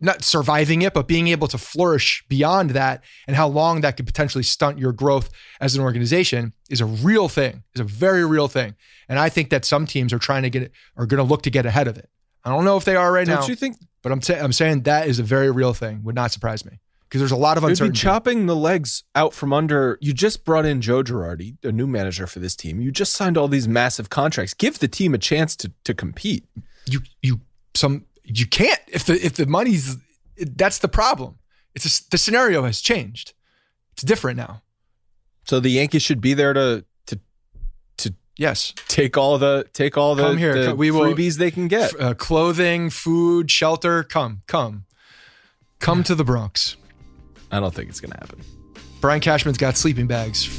not surviving it, but being able to flourish beyond that and how long that could potentially stunt your growth as an organization is a real thing, is a very real thing. And I think that some teams are trying to get it, are going to look to get ahead of it. I don't know if they are right Don't now, you think but I'm, sa- I'm saying that is a very real thing. Would not surprise me because there's a lot of It'd be uncertainty. chopping the legs out from under. You just brought in Joe Girardi, a new manager for this team. You just signed all these massive contracts. Give the team a chance to to compete. you, you, some, you can't if the if the money's that's the problem. It's a, the scenario has changed. It's different now. So the Yankees should be there to Yes, take all the take all the, Come here. the Come- we will- freebies they can get. F- uh, clothing, food, shelter. Come, come, come to the Bronx. I don't think it's gonna happen. Brian Cashman's got sleeping bags.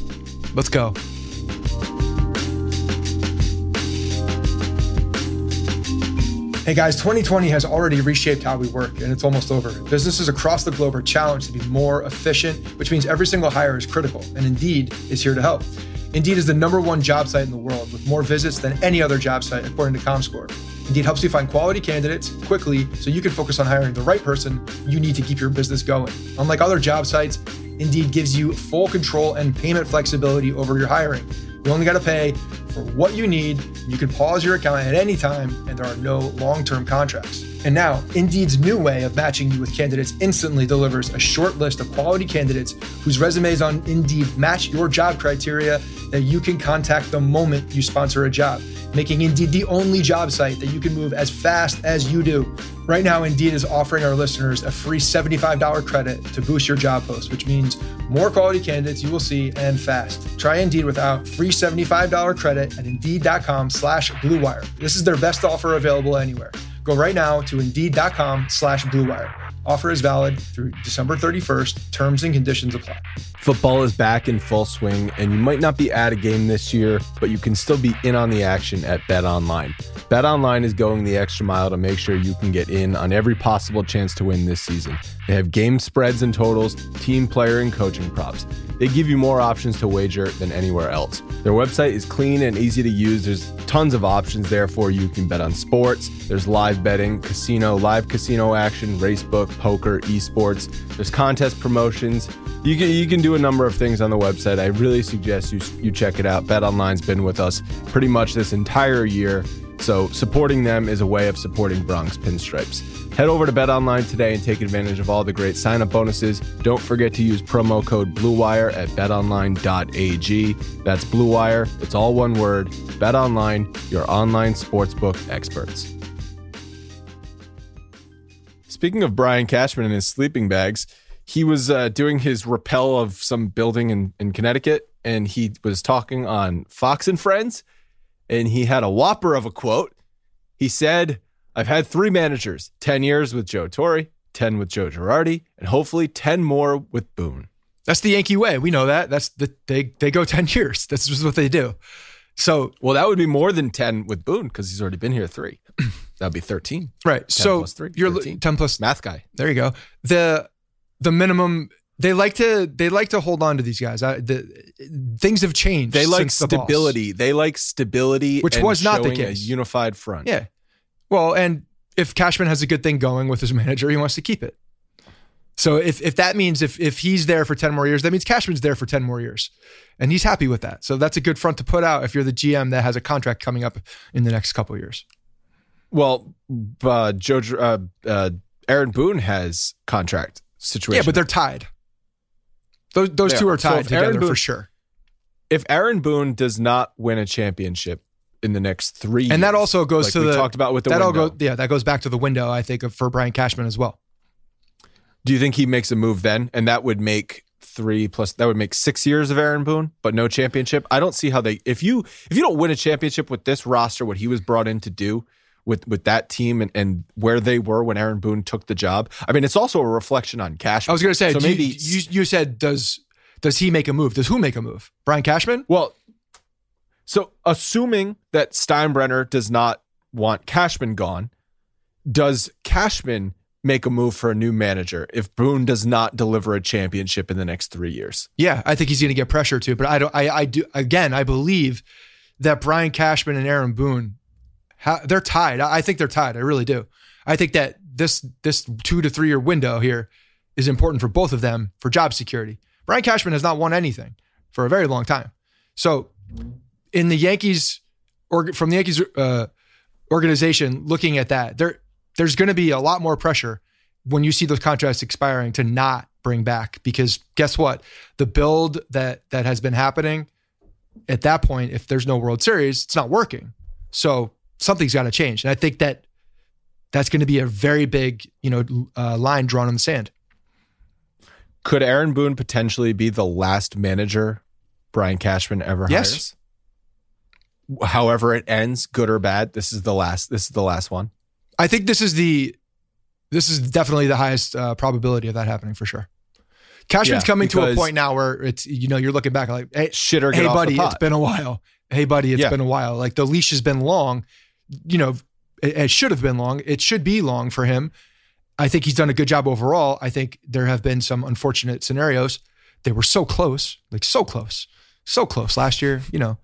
Let's go. Hey guys, 2020 has already reshaped how we work and it's almost over. Businesses across the globe are challenged to be more efficient, which means every single hire is critical, and Indeed is here to help. Indeed is the number one job site in the world with more visits than any other job site, according to ComScore. Indeed helps you find quality candidates quickly so you can focus on hiring the right person you need to keep your business going. Unlike other job sites, Indeed gives you full control and payment flexibility over your hiring. You only got to pay for what you need. You can pause your account at any time, and there are no long term contracts. And now, Indeed's new way of matching you with candidates instantly delivers a short list of quality candidates whose resumes on Indeed match your job criteria that you can contact the moment you sponsor a job, making Indeed the only job site that you can move as fast as you do. Right now, Indeed is offering our listeners a free $75 credit to boost your job post, which means more quality candidates you will see and fast. Try Indeed without free $75 credit at Indeed.com slash BlueWire. This is their best offer available anywhere. Go right now to Indeed.com slash BlueWire. Offer is valid through December 31st. Terms and conditions apply. Football is back in full swing, and you might not be at a game this year, but you can still be in on the action at Bet Online. Bet Online is going the extra mile to make sure you can get in on every possible chance to win this season. They have game spreads and totals, team player and coaching props. They give you more options to wager than anywhere else. Their website is clean and easy to use. There's tons of options there for you. You can bet on sports, there's live betting, casino, live casino action, racebook, poker, esports. There's contest promotions. You can you can do a number of things on the website. I really suggest you you check it out. Bet Online's been with us pretty much this entire year. So supporting them is a way of supporting Bronx Pinstripes. Head over to Bet Online today and take advantage of all the great sign-up bonuses. Don't forget to use promo code BlueWire at betonline.ag. That's BlueWire. It's all one word. Bet Online, your online sportsbook experts. Speaking of Brian Cashman and his sleeping bags, he was uh, doing his rappel of some building in, in Connecticut, and he was talking on Fox and Friends, and he had a whopper of a quote. He said, I've had three managers 10 years with Joe Torre, 10 with Joe Girardi, and hopefully 10 more with Boone. That's the Yankee way. We know that. That's the they they go (laughs) 10 years. That's just what they do. So, well, that would be more than 10 with Boone because he's already been here three. (clears throat) That'd be 13. Right. so plus three, you're 13. 10 plus Math guy. There you go. The the minimum they like to they like to hold on to these guys. I, the things have changed. They like since the stability. They like stability, Which and was not the case. unified front. Yeah. Well, and if Cashman has a good thing going with his (laughs) manager, he wants to keep it. So if if that means if if he's there for 10 more years, that means Cashman's there for 10 more years. And he's happy with that. So that's a good front to put out if you're the GM that has a contract coming up in the next couple of years. Well, uh, Joe, uh, uh, Aaron Boone has contract situation. Yeah, but they're tied. Those those They two are. are tied Aaron together for sure. if Aaron Boone does not win a championship in the next three, And that also goes like to we the talked about with the that all window, goes yeah, that goes back to the window, I think, of, for Brian Cashman as well. do you think he makes a move then, and that would make three plus that would make six years of Aaron Boone, but no championship? I don't see how they if you if you don't win a championship with this roster, what he was brought in to do. With, with that team and, and where they were when Aaron Boone took the job, I mean, it's also a reflection on Cashman. I was going to say, so do you- maybe you, you said does does he make a move? Does who make a move? Brian Cashman? Well, so assuming that Steinbrenner does not want Cashman gone, does Cashman make a move for a new manager if Boone does not deliver a championship in the next three years? Yeah, I think he's going to get pressure too. But I don't. I, I do again. I believe that Brian Cashman and Aaron Boone, ha, they're tied. I, I think they're tied. I really do. I think that this this two to three year window here is important for both of them for job security. Brian Cashman has not won anything for a very long time. So in the Yankees or from the Yankees uh, organization looking at that, there there's going to be a lot more pressure when you see those contracts expiring to not bring back because guess what? The build that that has been happening at that point, if there's no World Series, it's not working. So something's got to change, and I think that that's going to be a very big you know uh, line drawn in the sand. Could Aaron Boone potentially be the last manager Brian Cashman ever Yes. hires? However it ends, good or bad, this is the last. This is the last one. I think this is the this is definitely the highest uh, probability of that happening for sure. Cashman's Yeah, coming to a point now where it's you know you're looking back like hey, Shit or get hey buddy, it's been a while. Hey buddy, it's Yeah. been a while. Like the leash has been long. You know, it, it should have been long. It should be long for him. I think he's done a good job overall. I think there have been some unfortunate scenarios. They were so close, like so close, so close last year. You know,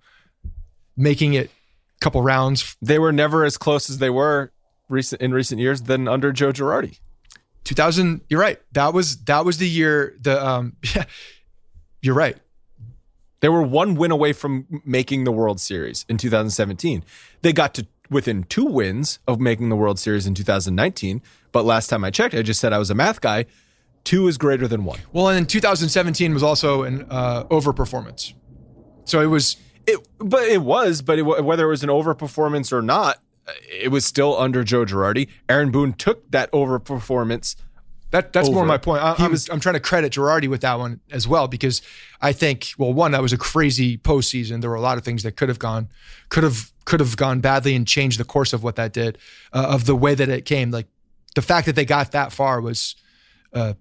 making it a couple rounds. they were never as close as they were recent in recent years than under Joe Girardi. 2000. You're right. That was that was the year. The um, (laughs) yeah, you're right. They were one win away from making the World Series in 2017. They got to within two wins of making the World Series in 2019. But last time I checked, I just said I was a math guy. Two is greater than one. Well, and 2017 was also an uh, overperformance. So it was. It, but it was, but it, whether it was an overperformance or not, it was still under Joe Girardi. Aaron Boone took that overperformance. That that's more my point. I, He I'm, was- I'm trying to credit Girardi with that one as well because I think well, one that was a crazy postseason. There were a lot of things that could have gone, could have could have gone badly and changed the course of what that did, uh, of the way that it came. Like the fact that they got that far was uh,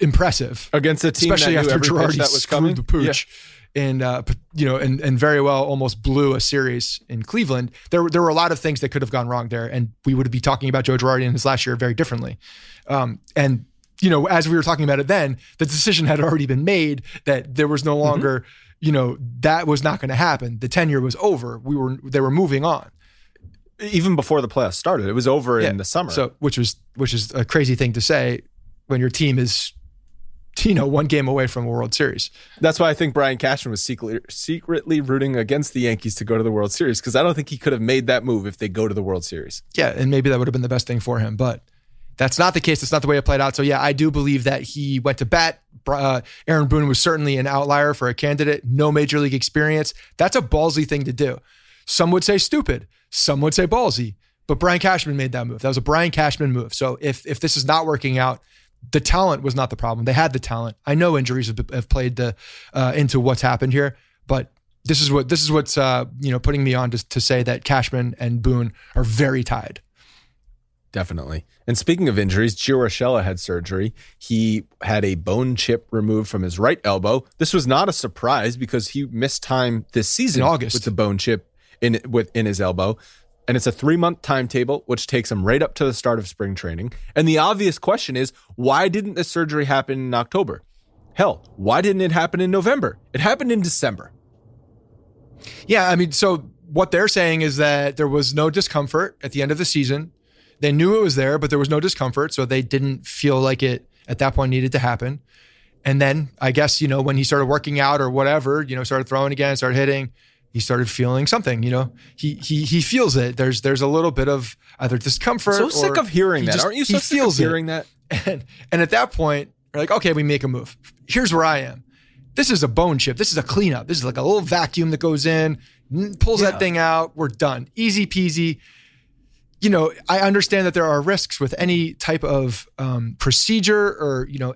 impressive. against a team especially that after Girardi that was screwed coming. the pooch. And uh, you know, and and very well almost blew a series in Cleveland. There were- there were a lot of things that could have gone wrong there, and we would be talking about Joe Girardi in his last year very differently. Um, and you know, as we were talking about it then, the decision had already been made that there was no Mm-hmm. You know, that was not going to happen. The tenure was over. We were they were moving on. Even before the playoffs started, it was over Yeah. in the summer. So, which was which is a crazy thing to say when your team is, you know, one game away from a World Series. That's why I think Brian Cashman was secretly, secretly rooting against the Yankees to go to the World Series because I don't think he could have made that move if they go to the World Series. yeah, and maybe that would have been the best thing for him, but that's not the case. That's not the way it played out. So yeah, I do believe that he went to bat. Uh, Aaron Boone was certainly an outlier for a candidate, no major league experience. That's a ballsy thing to do. Some would say stupid, some would say ballsy, but Brian Cashman made that move. That was a Brian Cashman move. So if if this is not working out, the talent was not the problem. They had the talent. I know injuries have, have played the, uh, into what's happened here, but this is what this is what's uh, you know putting me on to, to say that Cashman and Boone are very tied. Definitely. And speaking of injuries, Gio Urshela had surgery. He had a bone chip removed from his right elbow. This was not a surprise because he missed time this season In August. with the bone chip in with in his elbow. And it's a three month timetable, which takes him right up to the start of spring training. And the obvious question is, why didn't the surgery happen in October? Hell, why didn't it happen in November? It happened in December. Yeah, I mean, so what they're saying is that there was no discomfort at the end of the season. They knew it was there, but there was no discomfort, so they didn't feel like it at that point needed to happen. And then I guess, you know, when he started working out or whatever, you know, started throwing again, started hitting, he started feeling something, you know. He he he feels it. There's there's a little bit of either discomfort So sick of hearing he that. just- Aren't you so sick of feels it. hearing that? And, and at that point, we're like, okay, we make a move. Here's where I am. This is a bone chip. This is a cleanup. This is like a little vacuum that goes in, pulls Yeah. that thing out. We're done. Easy peasy. You know, I understand that there are risks with any type of um, procedure or you know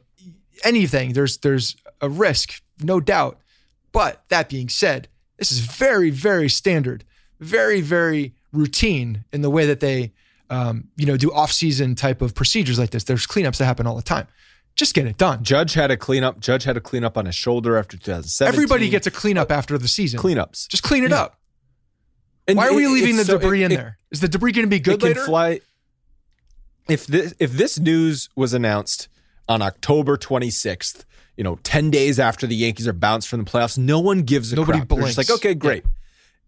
anything. There's there's a risk, no doubt. But that being said, this is very very standard, very very routine in the way that they um, you know do off season type of procedures like this. There's cleanups that happen all the time. Just get it done. Judge had a cleanup. Judge had a cleanup on his shoulder after 2017. Everybody gets a cleanup after the season. cleanups. Just clean it Yeah. up. And Why are we it- leaving the so- debris it- in it- there? Is the debris going to be It good can later? fly. If this if this news was announced on October 26th, you know, 10 days after the Yankees are bounced from the playoffs, no one gives a Nobody crap. They're just like, okay, great.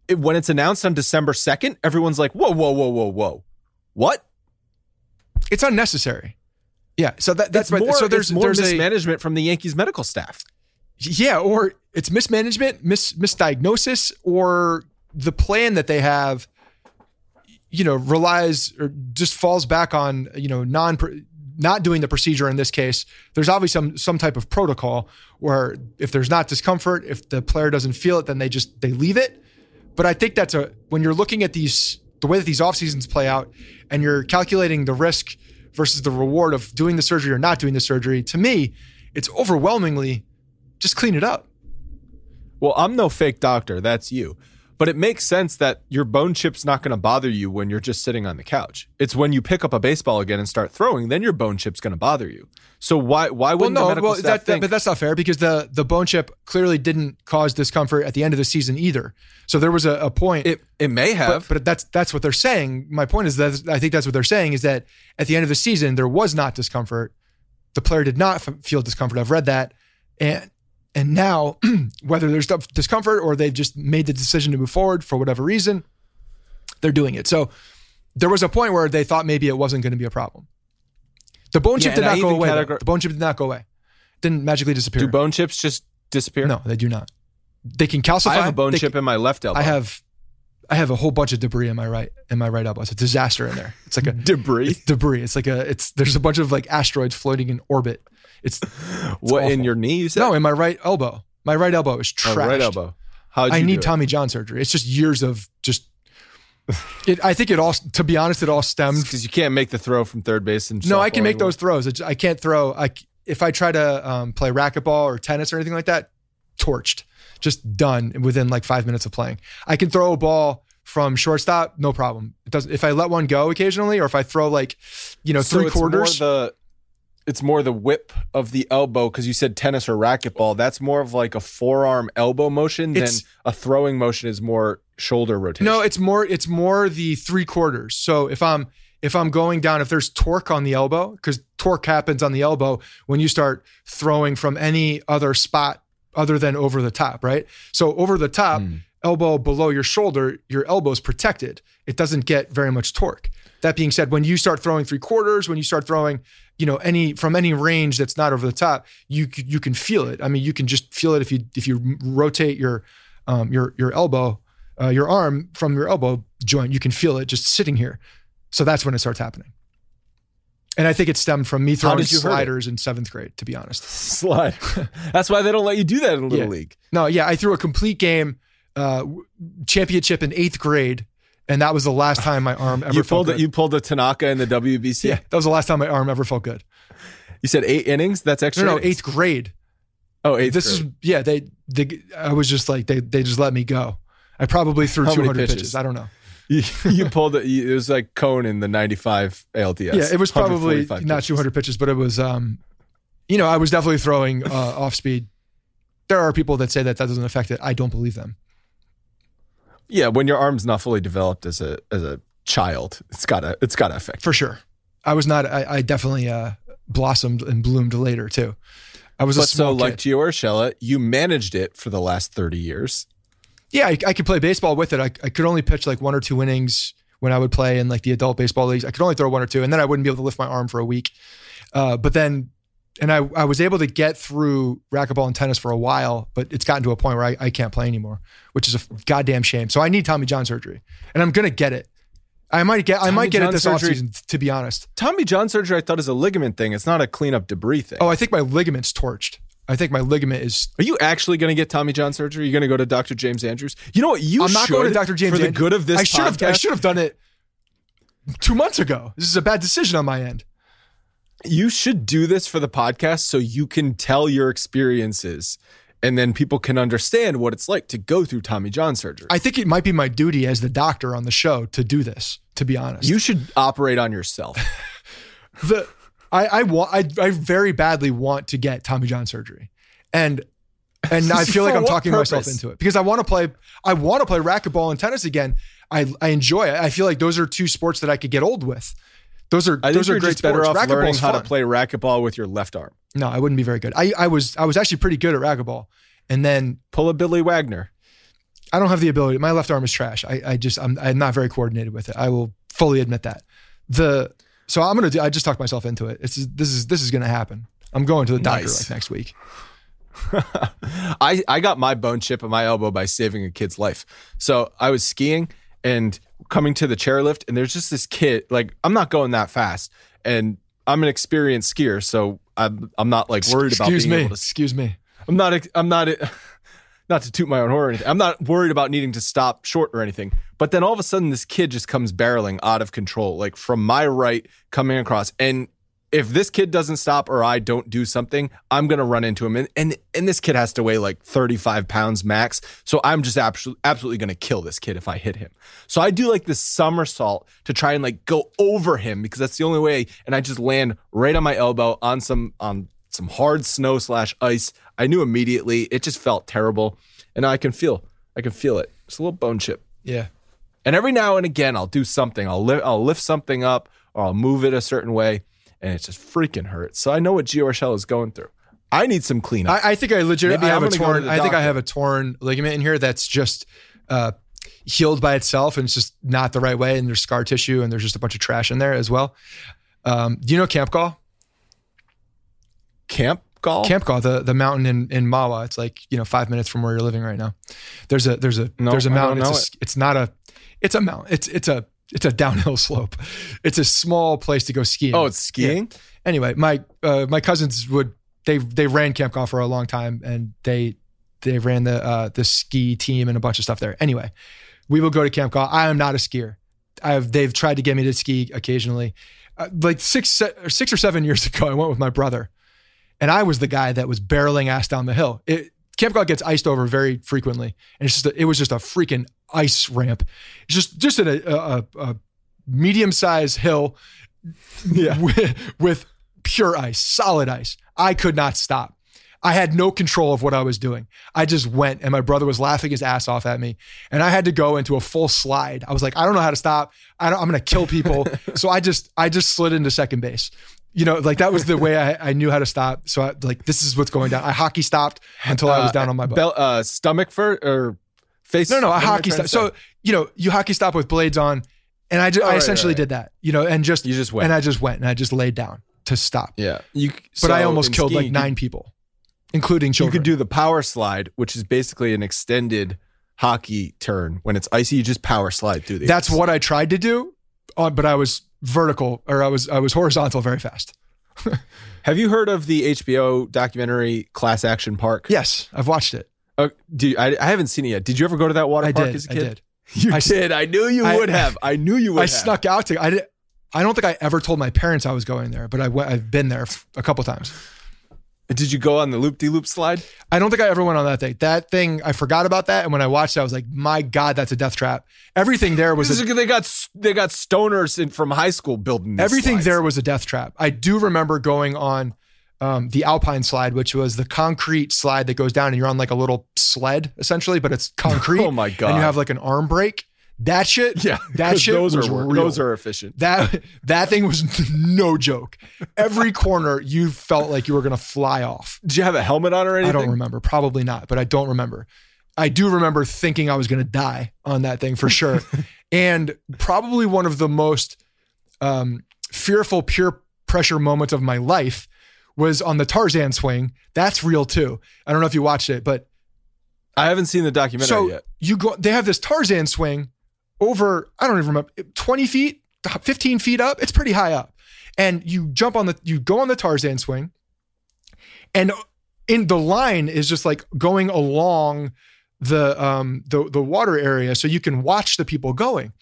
It- when it's announced on December 2nd, everyone's like, whoa, whoa, whoa, whoa, whoa. What? It's unnecessary. Yeah. So that, that's more, so there's more there's a mismanagement from the Yankees medical staff. yeah, or it's mismanagement, mis misdiagnosis, or the plan that they have, you know, relies or just falls back on you know non not doing the procedure in this case. There's obviously some some type of protocol where if there's not discomfort, if the player doesn't feel it, then they just they leave it. But I think that's a when you're looking at these the way that these off seasons play out, and you're calculating the risk versus the reward of doing the surgery or not doing the surgery. To me, it's overwhelmingly just clean it up. Well, I'm no fake doctor. That's you. But it makes sense that your bone chip's not going to bother you when you're just sitting on the couch. It's when you pick up a baseball again and start throwing, then your bone chip's going to bother you. So why why wouldn't the no, medical well, staff that, that- think? but that's not fair because the the bone chip clearly didn't cause discomfort at the end of the season either. So there was a, a point. it it may have. but, but that's that's what they're saying. My point is that I think that's what they're saying is that at the end of the season there was not discomfort. The player did not f- feel discomfort. I've read that, and and now (clears throat) whether there's discomfort or they've just made the decision to move forward for whatever reason, they're doing it. So there was a point where they thought maybe it wasn't going to be a problem. The bone chip Yeah, did I not go away. categor- The bone chip did not go away. Didn't magically disappear. Do bone chips just disappear? No, they do not. They can calcify. I have a bone They chip can- in my left elbow. I have I have a whole bunch of debris in my right in my right elbow. It's a disaster in there. It's like a (laughs) Debris. it's debris. It's like a it's there's a bunch of like asteroids floating in orbit. It's What in your knee? You said? no in my right elbow. My right elbow is Oh, trashed. right elbow. How I need Tommy John surgery. It's just years of just. It, I think it all. To be honest, it all stemmed. because you can't make the throw from third base. And No, I can make anymore. those throws. It- I can't throw. I if I try to um, play racquetball or tennis or anything like that, torched, just done within like five minutes of playing. I can throw a ball from shortstop, no problem. It doesn't. If I let one go occasionally, or if I throw like, you know, So three it's quarters. the it's more the whip of the elbow because you said tennis or racquetball. That's more of like a forearm elbow motion It's- than a throwing motion is more shoulder rotation. No, it's more it's more the three quarters. So if I'm if I'm going down, if there's torque on the elbow, because torque happens on the elbow when you start throwing from any other spot other than over the top, right? So over the top, hmm. elbow below your shoulder, your elbow's protected. It doesn't get very much torque. That being said, when you start throwing three quarters, when you start throwing, you know, any from any range that's not over the top, you you can feel it. I mean, you can just feel it if you if you rotate your um, your your elbow, uh, your arm from your elbow joint, you can feel it just sitting here. So that's when it starts happening. And I think it stemmed from me throwing did you hurt sliders in seventh grade, to be honest. slide. (laughs) That's why they don't let you do that in little Yeah. league. No, yeah, I threw a complete game uh, championship in eighth grade, and that was the last time my arm ever You felt good. You pulled the Tanaka in the WBC. yeah, that was the last time my arm ever felt good. You said eight innings. That's extra. no, innings. eighth grade. Oh, eighth. this grade. is yeah. They, they, I was just like they, they just let me go. I probably threw 200 pitches? pitches? I don't know. you, you pulled it. It was like Cone in the '95 ALDS. yeah, it was probably not pitches. 200 pitches, but it was, um, you know, I was definitely throwing uh, off speed. There are people that say that that doesn't affect it. I don't believe them. Yeah, when your arm's not fully developed as a as a child, it's gotta it's gotta affect. for sure. I was not. I, I definitely uh, blossomed and bloomed later too. I was a But so, small like kid. Gio Urshela, you managed it for the last 30 years. yeah, I, I could play baseball with it. I, I could only pitch like one or two innings when I would play in like the adult baseball leagues. I could only throw one or two, and then I wouldn't be able to lift my arm for a week. Uh, but then, and I I was able to get through racquetball and tennis for a while, but it's gotten to a point where I, I can't play anymore, which is a goddamn shame. So I need Tommy John surgery, and I'm gonna get it. I might get I might get John it this surgery- offseason, to be honest. Tommy John surgery, I thought is a ligament thing. It's not a cleanup debris thing. Oh, I think my ligament's torched. I think my ligament is Are you actually going to get Tommy John surgery? You're going to go to Dr. James Andrews? You know what? You I'm not going to Dr. James for the Andrews. good of this I should have. I should have done it two months ago. This is a bad decision on my end. You should do this for the podcast so you can tell your experiences, and then people can understand what it's like to go through Tommy John surgery. I think it might be my duty as the doctor on the show to do this. To be honest, you should operate on yourself. (laughs) the I I want I, I very badly want to get Tommy John surgery, and and I (laughs) feel like I'm talking myself into it because I want to play I want to play racquetball and tennis again. I I enjoy it. I feel like those are two sports that I could get old with. Those are I those are great better sports. off learning how to play racquetball with your left arm. No, I wouldn't be very good. I I was I was actually pretty good at racquetball, and then Pull a Billy Wagner. I don't have the ability. My left arm is trash. I, I just I'm I'm not very coordinated with it. I will fully admit that. The so I'm gonna do. I just talked myself into it. It's this is this is gonna happen. I'm going to the doctor Nice. like next week. (laughs) I, I got my bone chip in my elbow by saving a kid's life. So I was skiing and coming to the chairlift, and there's just this kid. Like I'm not going that fast, and I'm an experienced skier, so I'm I'm not like worried about Excuse being me. able to. Excuse me. I'm not. I'm not. (laughs) Not to toot my own horn or anything. I'm not worried about needing to stop short or anything. But then all of a sudden, this kid just comes barreling out of control, like from my right coming across. And if this kid doesn't stop or I don't do something, I'm gonna run into him. And and, and this kid has to weigh like 35 pounds max. So I'm just absolutely absolutely gonna kill this kid if I hit him. So I do like this somersault to try and like go over him because that's the only way. And I just land right on my elbow on some on some hard snow slash ice. I knew immediately. It just felt terrible. And I can feel I can feel it. It's a little bone chip. Yeah. And every now and again, I'll do something. I'll lift, I'll lift something up, or I'll move it a certain way, and it just freaking hurts. So I know what Gio Urshela is going through. I need some cleanup. I, I think I legit Maybe I have I'm a torn. I think I have a torn ligament in here that's just uh, healed by itself, and it's just not the right way. And there's scar tissue, and there's just a bunch of trash in there as well. Um, do you know Campgaw? Camp golf. Campgaw, the the mountain in in Mahwah. It's like you know five minutes from where you're living right now. There's a there's a No, there's a mountain. It's, a, it's not a It's a mountain. It's it's a it's a downhill slope. It's a small place to go skiing. Oh, it's skiing. Yeah. Anyway, my uh, my cousins would they they ran Campgaw for a long time, and they they ran the uh, the ski team and a bunch of stuff there. Anyway, we will go to Campgaw. I am not a skier. I've they've tried to get me to ski occasionally. Uh, like six or six or seven years (laughs) ago, I went with my brother, and I was the guy that was barreling ass down the hill. It, Campgaw gets iced over very frequently, and it's just a, it was just a freaking ice ramp. It's just just a, a, a medium sized hill, yeah. (laughs) with, with pure ice, solid ice. I could not stop. I had no control of what I was doing. I just went, and my brother was laughing his ass off at me, and I had to go into a full slide. I was like, I don't know how to stop. I am going to kill people. (laughs) so I just I just slid into second base you know, like that was the way I, I knew how to stop. So I, like, this is what's going down. I hockey stopped until I was down on my butt. Uh, stomach for or face? No, no, I hockey stop. So you know, you hockey stop with blades on, and I, just, oh, I essentially right, did that. You know, and just you just went, and I just went, and I just laid down to stop. Yeah, you. But so I almost killed skiing, like nine people, including children. You could do the power slide, which is basically an extended hockey turn. When it's icy, you just power slide through the. That's ice. what I tried to do, uh, but I was vertical or I was I was horizontal very fast. (laughs) Have you heard of the HBO documentary Class Action Park? Yes, I've watched it. Uh, do you, I, I haven't seen it yet. Did you ever go to that water I park did, as a kid? I did. (laughs) You I, did. I knew you I, would have. I knew you (laughs) would. I have. snuck out to. I did. I don't think I ever told my parents I was going there, but I went, I've been there a couple times. Did you go on the loop de loop slide? I don't think I ever went on that thing. That thing, I forgot about that. And when I watched it, I was like, my God, that's a death trap. Everything there was. A, they got they got stoners in, from high school building Everything slides. there was a death trap. I do remember going on um, the Alpine slide, which was the concrete slide that goes down and you're on like a little sled essentially, but it's (laughs) concrete. oh my God. And you have like an arm brake. That shit, (laughs) yeah, that shit those was are real. those are efficient. That that thing was (laughs) no joke. Every corner you felt like you were gonna fly off. Did you have a helmet on or anything? I don't remember. Probably not, but I don't remember. I do remember thinking I was gonna die on that thing for sure, and probably one of the most um, fearful peer pressure moments of my life was on the Tarzan swing. That's real too. I don't know if you watched it, but I haven't seen the documentary so yet. You go. They have this Tarzan swing over, I don't even remember, 20 feet, 15 feet up. It's pretty high up. And you jump on the, you go on the Tarzan swing, and in the line is just like going along the um the the water area so you can watch the people going.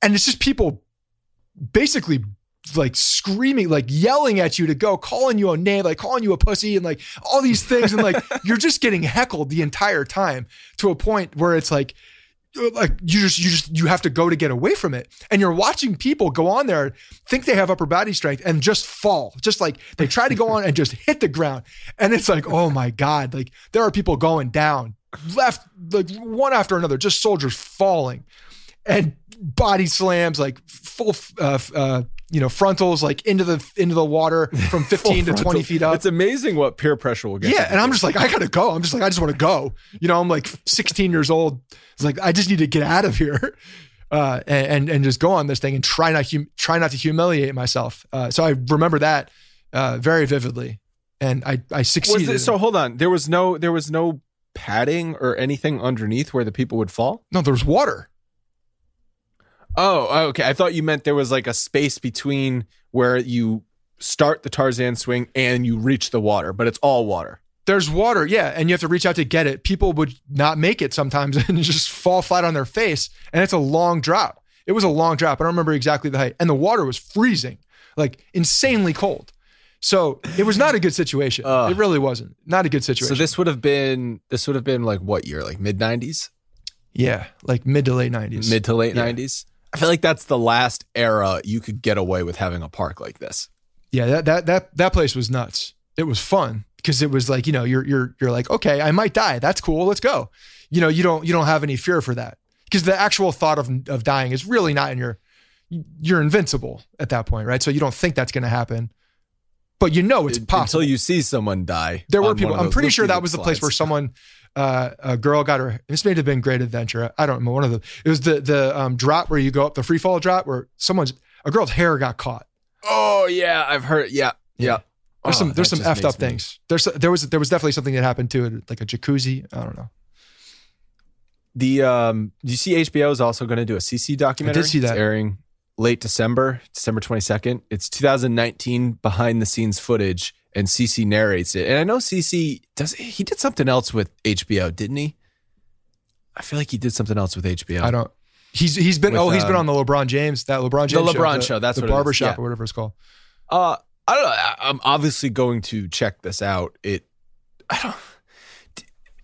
And it's just people basically like screaming, like yelling at you to go, calling you a name, like calling you a pussy, and like all these things, and like (laughs) you're just getting heckled the entire time to a point where it's like like you just you just you have to go to get away from it. And you're watching people go on there think they have upper body strength and just fall. Just like they try to go on and just hit the ground. And it's like oh my god like there are people going down left like one after another just soldiers falling and body slams like full uh, uh, you know frontals like into the into the water from (laughs) 15 to 20 feet up. It's amazing what peer pressure will get yeah and i'm just like i gotta go. I'm just like i just want to go. You know i'm like 16 years old. It's like i just need to get out of here (laughs) uh, and and just go on this thing and try not hum- try not to humiliate myself. Uh, so i remember that uh, very vividly. And i i succeeded this, so hold on. There was no there was no padding or anything underneath where the people would fall? No there was water Oh, okay. I thought you meant there was like a space between where you start the Tarzan swing and you reach the water, but it's all water. There's water, yeah, and you have to reach out to get it. People would not make it sometimes (laughs) and just fall flat on their face, and it's a long drop. It was a long drop. I don't remember exactly the height, and the water was freezing, like insanely cold. So it was not a good situation. Uh, it really wasn't. Not a good situation. So this would have been this would have been like what year? Like mid nineties? Yeah, like mid to late nineties. Mid to late nineties. Yeah. I feel like that's the last era you could get away with having a park like this. Yeah, that that that that place was nuts. It was fun because it was like you know you're you're you're like okay I might die that's cool let's go. You know you don't you don't have any fear for that because the actual thought of of dying is really not in your you're invincible at that point right so you don't think that's going to happen but you know it's possible until you see someone die. There were people. I'm pretty sure that was the place where someone uh, a girl got her. This may have been Great Adventure. I don't know. One of the. It was the the um, drop where you go up the free fall drop where someone's a girl's hair got caught. Oh yeah, I've heard. Yeah, yeah. There's oh, some there's some effed up me... things. There's there was there was definitely something that happened to it, like a jacuzzi. I don't know. The um, do you see HBO is also going to do a CC documentary? I did see that. It's airing late December, December twenty second. It's 2019 behind the scenes footage, and CC narrates it. And I know CC does. He did something else with HBO, didn't he? I feel like he did something else with HBO. I don't. He's he's been With, oh he's been um, on the LeBron James that LeBron James the LeBron the, show, that's the what barbershop yeah. or whatever it's called. Uh, I don't know. I'm obviously going to check this out. It, I don't.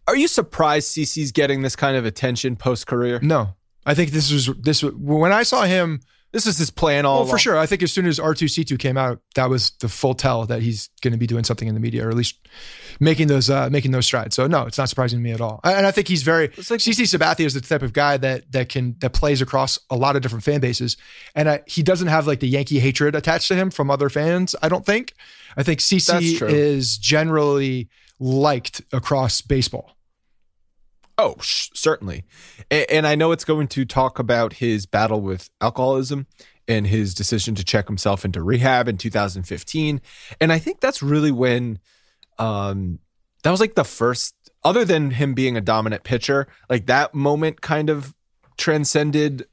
Are you surprised CC's getting this kind of attention post career? No, I think this was this was- when I saw him. This is his plan all Well, for sure. I think as soon as R two C two came out, that was the full tell that he's going to be doing something in the media, or at least making those uh, making those strides. So no, it's not surprising to me at all. And I think he's very. It's like- CC Sabathia is the type of guy that that can that plays across a lot of different fan bases, and I, he doesn't have like the Yankee hatred attached to him from other fans. I don't think. I think CC is generally liked across baseball. Oh, sh- certainly. A- And I know it's going to talk about his battle with alcoholism and his decision to check himself into rehab in 2015. And I think that's really when um that was like the first other than him being a dominant pitcher, like that moment kind of transcended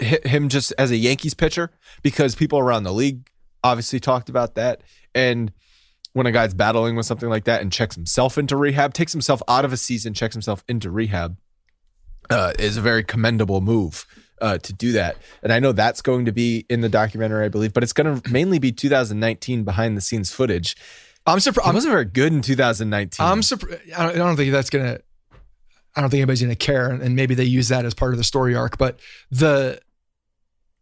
hi- him just as a Yankees pitcher because people around the league obviously talked about that and when a guy's battling with something like that and checks himself into rehab, takes himself out of a season, checks himself into rehab, uh, is a very commendable move uh, to do that. And I know that's going to be in the documentary, I believe, but it's going to mainly be 2019 behind the scenes footage. I'm surprised. I wasn't very good in 2019. I'm surprised. I don't, think that's gonna. I don't think anybody's gonna care, and, and maybe they use that as part of the story arc. But the,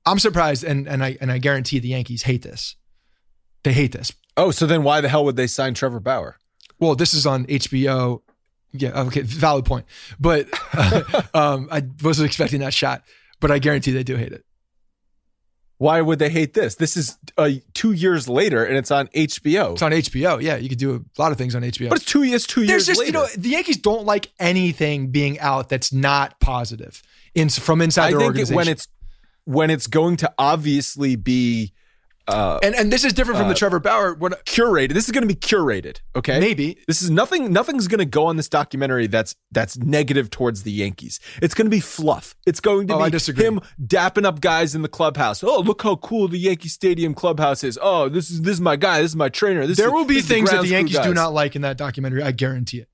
I'm surprised, and and I and I guarantee the Yankees hate this. They hate this. Oh, so then why the hell would they sign Trevor Bauer? Well, this is on HBO. Yeah, okay, valid point. But (laughs) um, I wasn't expecting that shot. But I guarantee they do hate it. Why would they hate this? This is uh, two years later and it's on HBO. It's on HBO. Yeah, you could do a lot of things on HBO. but it's two years, two There's years just later. you know the Yankees don't like anything being out that's not positive in from inside I their think it, organization. when it's when it's going to obviously be uh, and and this is different from the Uh, Trevor Bauer. What curated. This is going to be curated. Okay, maybe This is nothing. Nothing's going to go on this documentary that's that's negative towards the Yankees. It's going to be fluff. It's going to Oh, be him dapping up guys in the clubhouse. Oh, look how cool the Yankee Stadium clubhouse is. Oh, this is this is my guy. This is my trainer. This there will be things that the Yankees do not like in that documentary. I guarantee it.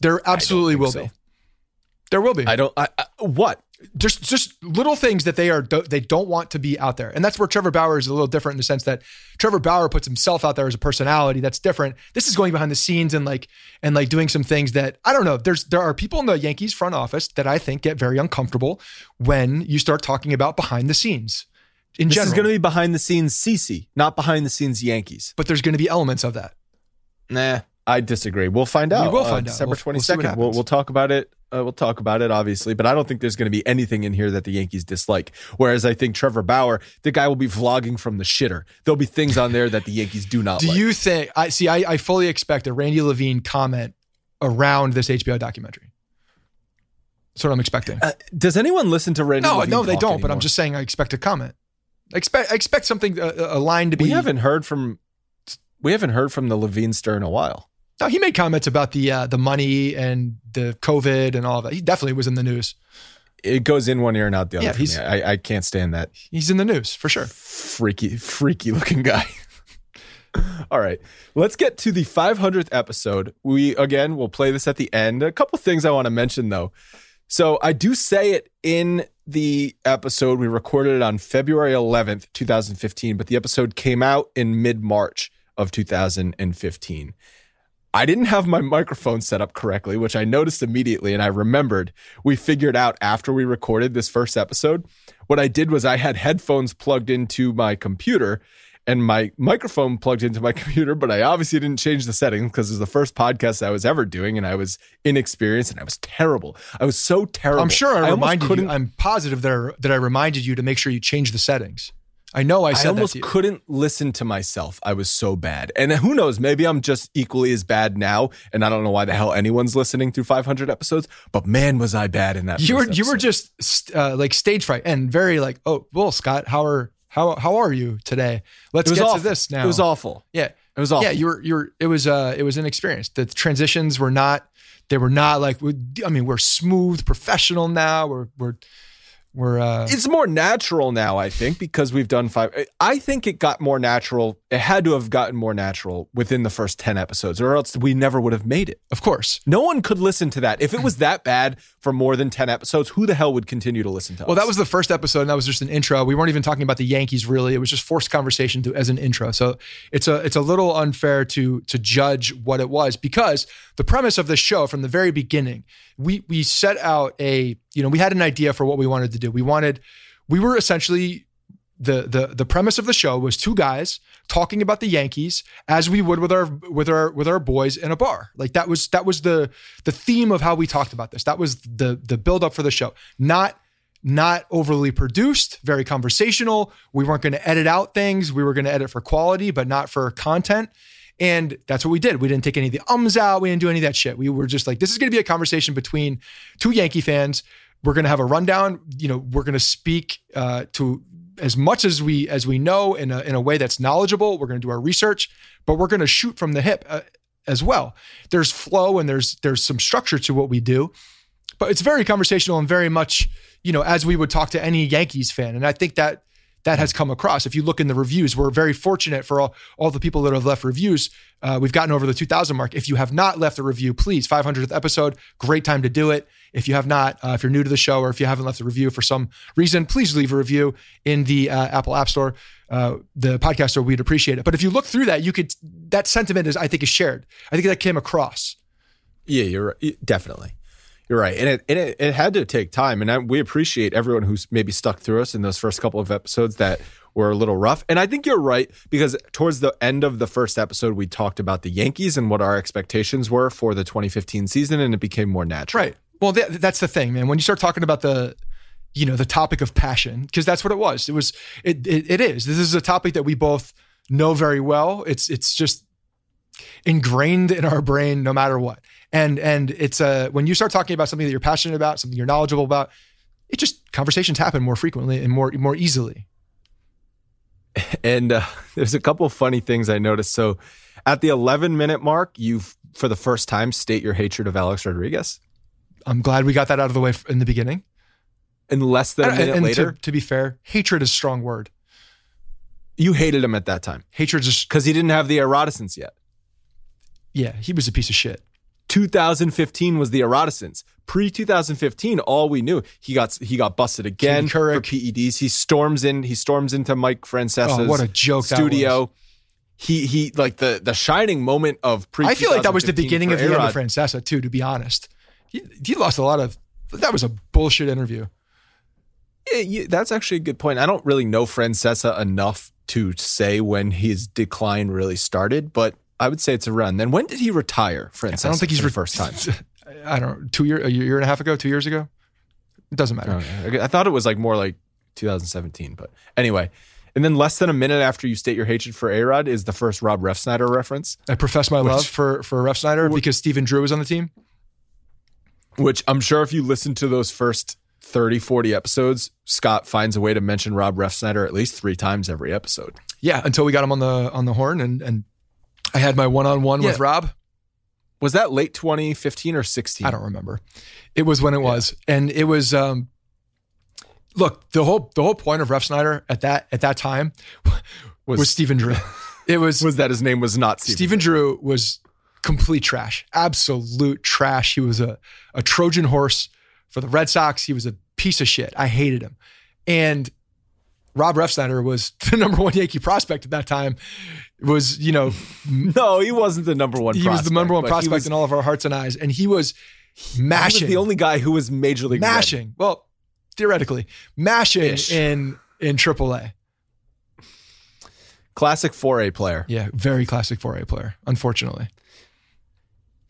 There absolutely will so. be. There will be. I don't. I, I, what? Just just little things that they are they don't want to be out there and that's where trevor bauer is a little different in the sense that trevor bauer puts himself out there as a personality that's different this is going behind the scenes and like and like doing some things that i don't know there's there are people in the yankees front office that i think get very uncomfortable when you start talking about behind the scenes in This general is going to be behind the scenes CC, not behind the scenes Yankees. but there's going to be elements of that Nah, I disagree. We'll find out. We will Uh, find out. December We'll- we'll what second. We'll, we'll talk about it. Uh, we'll talk about it, obviously, but I don't think there's going to be anything in here that the Yankees dislike. Whereas I think Trevor Bauer, the guy will be vlogging from the shitter. There'll be things on there that the Yankees do not. (laughs) do like. you think i see I, I fully expect a randy levine comment around this hbo documentary that's what i'm expecting Uh, does anyone listen to Randy? No, Levine no, they don't. But I'm just saying, I expect a comment. I expect, I expect something, a, a line to be. We haven't heard from. We haven't heard from the Levine stir in a while. No, he made comments about the uh, the money and the COVID and all of that. He definitely was in the news. It goes in one ear and out the other. Yeah, he's- I, I can't stand that He's in the news for sure. freaky, freaky looking guy. (laughs) All right, let's get to the 500th episode. We again will play this at the end. A couple things I want to mention though. So I do say it in the episode. We recorded it on February 11th, 2015, but the episode came out in mid March of 2015. I didn't have my microphone set up correctly, which I noticed immediately and I remembered we figured out after we recorded this first episode. What I did was I had headphones plugged into my computer and my microphone plugged into my (laughs) computer, but I obviously didn't change the settings because it was the first podcast I was ever doing and I was inexperienced and I was terrible. I was so terrible. I'm sure I, almost reminded you. I'm positive that I, that I reminded you to make sure you change the settings. I know I I, said that almost you. couldn't listen to myself. I was so bad. And who knows, maybe I'm just equally as bad now. And I don't know why the hell anyone's listening through 500 episodes, but man, was I bad in that. You were first you were just uh, like stage fright and very like, oh, well, Scott, how are how how are you today? Let's get awful. to this now. It was awful. Yeah. It was awful. Yeah, you were you're it was uh it was inexperienced. The transitions were not They were not like. I mean, we're smooth, professional now. We're we're we're. Uh, it's more natural now, I think, because we've done five. I think it got more natural. It had to have gotten more natural within the first ten episodes, or else we never would have made it. of course. No one could listen to that if it was (clears throat) that bad for more than ten episodes. Who the hell would continue to listen to? Well, us? that was the first episode, and that was just an intro. We weren't even talking about the Yankees really. It was just forced conversation to, as an intro. So it's a it's a little unfair to to judge what it was because the premise of this show from the very beginning, we we set out a you know we had an idea for what we wanted to do. We wanted we were essentially the the the premise of the show was two guys talking about the Yankees as we would with our with our with our boys in a bar. Like that was that was the the theme of how we talked about this. That was the the build up for the show. Not not overly produced, very conversational. We weren't going to edit out things. We were going to edit for quality, but not for content. And that's what we did. We didn't take any of the ums out. We didn't do any of that shit. We were just like, this is going to be a conversation between two Yankee fans. We're going to have a rundown. You know, we're going to speak uh, to as much as we as we know in a in a way that's knowledgeable. We're going to do our research, but we're going to shoot from the hip uh, as well. There's flow and there's there's some structure to what we do, but it's very conversational and very much you know as we would talk to any Yankees fan. And I think that that has come across. If you look in the reviews, we're very fortunate for all, all the people that have left reviews. Uh, we've gotten over the 2000 mark. If you have not left a review, please, 500th episode, great time to do it. If you have not, uh, if you're new to the show or if you haven't left a review for some reason, please leave a review in the uh, Apple App Store, uh, the podcast store. We'd appreciate it. But if you look through that, you could, that sentiment is, I think, is shared. I think that came across. Yeah, you're right. definitely. You're right, and it and it, it had to take time, and I, we appreciate everyone who's maybe stuck through us in those first couple of episodes that were a little rough. And I think you're right because towards the end of the first episode, we talked about the Yankees and what our expectations were for the 2015 season, and it became more natural. Right. Well, that, that's the thing, man. When you start talking about the, you know, the topic of passion, because that's what it was. It was. It, it it is. This is a topic that we both know very well. It's it's just ingrained in our brain, no matter what. And and it's a when you start talking about something that you're passionate about, something you're knowledgeable about, it just conversations happen more frequently and more more easily. And uh, (laughs) there's a couple of funny things I noticed. So, at the 11 minute mark, you for the first time state your hatred of Alex Rodriguez. I'm glad we got that out of the way in the beginning. And less than a And, minute and later, to, to be fair, hatred is a strong word. you hated him at that time Hatred is because he didn't have the eroticence yet. yeah, he was a piece of shit. 2015 was the eroticence. Pre 2015, all we knew he got he got busted again for PEDs. He storms in. He storms into Mike Francesa's Oh, what a joke studio. He he like the the shining moment of pre. I feel like that was the beginning of the end of Francesa too. To be honest, he, he lost a lot of. That was a bullshit interview. Yeah, you- that's actually a good point. I don't really know Francesa enough to say when his decline really started, but I would say it's around then. When did he retire, Francesa? I don't think he's re- first time. (laughs) I don't. Two year, a year and a half ago, two years ago. It doesn't matter. Oh, okay. I thought it was like more like 2017, but anyway. And then less than a minute after you state your hatred for A-Rod is the first Rob Refsnyder reference, I profess my love for for Refsnyder because Stephen Drew was on the team. Which I'm sure if you listen to those first 30, 40 episodes, Scott finds a way to mention Rob Refsnyder at least three times every episode. Yeah, until we got him on the on the horn, and and I had my one on one with Rob. Was that late 2015 or 16? I don't remember. It was when it was, and it was. um Look, the whole the whole point of Refsnyder at that at that time (laughs) was, Was- Stephen Drew. (laughs) It was Was that his name was not Stephen? Stephen Drew was complete trash, absolute trash. He was a, a Trojan horse for the Red Sox. He was a piece of shit. I hated him. And Rob Refsnyder was (laughs) the number one Yankee prospect at that time. Was you know (laughs) No, he wasn't the number one. he was the number one prospect was- in all of our hearts and eyes, and he was He mashing, was the only guy who was major league ready. mashing. Well, theoretically, mashing Ish. in in AAA. classic 4A player. Yeah, very classic 4A player. Unfortunately,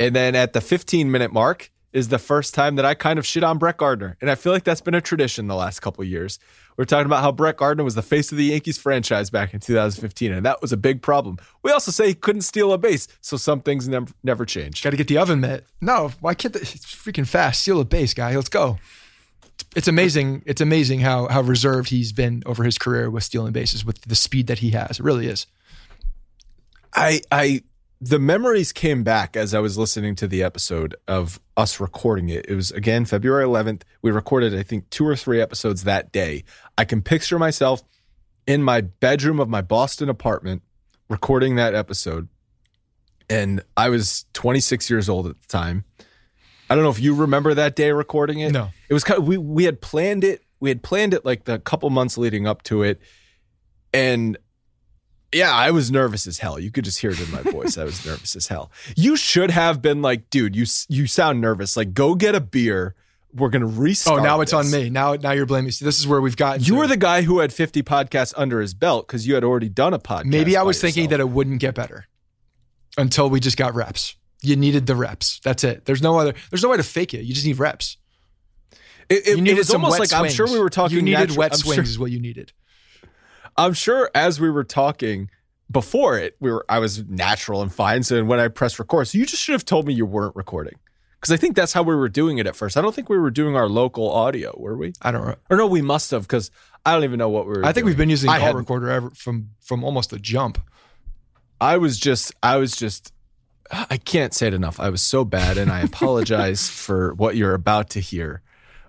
And then at the 15 minute mark is the first time that I kind of shit on Brett Gardner. And I feel like that's been a tradition the last couple of years. We're talking about how Brett Gardner was the face of the Yankees franchise back in 2015, and that was a big problem. We also say he couldn't steal a base, so some things never, never change. got to get the oven mitt. No, why can't the, it's freaking fast? Steal a base, guy. Let's go. It's amazing. It's amazing how how reserved he's been over his career with stealing bases with the speed that he has. It really is. I I the memories came back as I was listening to the episode of us recording it. It was again February 11th. We recorded, I think, two or three episodes that day. I can picture myself in my bedroom of my Boston apartment recording that episode. And I was 26 years old at the time. I don't know if you remember that day recording it. No. It was kind of, we we had planned it. We had planned it like the couple months leading up to it. And yeah, I was nervous as hell. You could just hear it in my voice. I was nervous as hell. You should have been like, dude, you you sound nervous. Like, go get a beer. We're gonna oh, restart. Oh, now it's this. on me. Now, now you're blaming. See, this is where we've gotten. You to. were the guy who had 50 podcasts under his belt because you had already done a podcast. Maybe I was thinking yourself. that it wouldn't get better until we just got reps. You needed the reps. That's it. There's no other. There's no way to fake it. You just need reps. it, it, You it was almost like I'm sure we were talking. You needed natu- wet I'm swings, Sure, is what you needed. I'm sure as we were talking before it, we were. I was natural and fine. So when I pressed record, so you just should have told me you weren't recording because I think that's how we were doing it at first. I don't think we were doing our local audio, were we? I don't. know. Or no, we must have because I don't even know what we were. I think doing. we've been using I call recorder ever from from almost the jump. I was just, I was just, I can't say it enough. I was so bad, and I (laughs) apologize for what you're about to hear.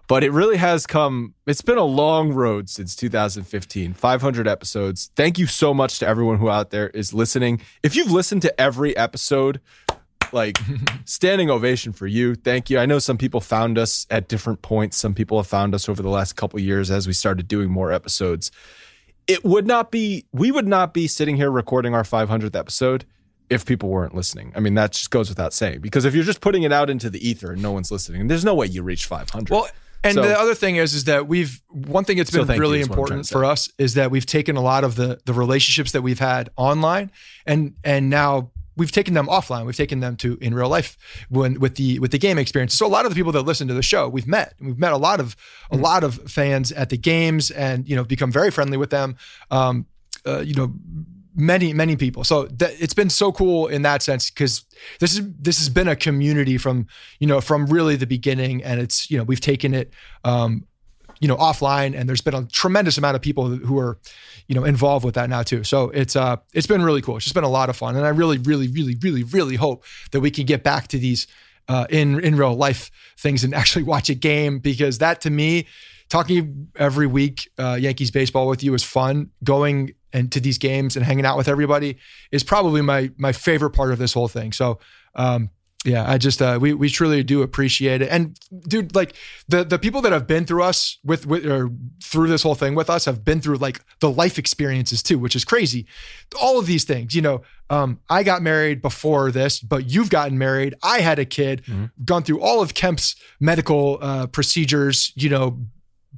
But it really has come, it's been a long road since 2015, 500 episodes. Thank you so much to everyone who out there is listening. If you've listened to every episode, like (laughs) standing ovation for you. Thank you. I know some people found us at different points. Some people have found us over the last couple years as we started doing more episodes it would not be we would not be sitting here recording our 500th episode if people weren't listening. I mean, that just goes without saying because if you're just putting it out into the ether and no one's listening, there's no way you reach 500. Well, and So- the other thing is, is that we've one thing that's been you really is what I'm trying important for us is that we've taken a lot of the the relationships that we've had online and and now we've taken them offline. We've taken them to in real life when with the with the game experience. So a lot of the people that listen to the show, we've met. We've met a lot of a Mm-hmm. lot of fans at the games, and you know become very friendly with them. Um, uh, you know, many many people. So that, it's been so cool in that sense because this is this has been a community from you know from really the beginning, and it's you know we've taken it. Um, you know offline and there's been a tremendous amount of people who are you know involved with that now too so it's uh it's been really cool it's just been a lot of fun and i really really really really really hope that we can get back to these uh in in real life things and actually (laughs) watch a game because that to me talking every week uh yankees baseball with you is fun going and to these games and hanging out with everybody is probably my my favorite part of this whole thing so um yeah, I just uh, we we truly do appreciate it, and dude, like the the people that have been through us with with or through this whole thing with us have been through like the life experiences too, which is crazy. All of these things, you know, um, I got married before this, but you've gotten married. I had a kid, gone through all of Kemp's medical uh, procedures, you know,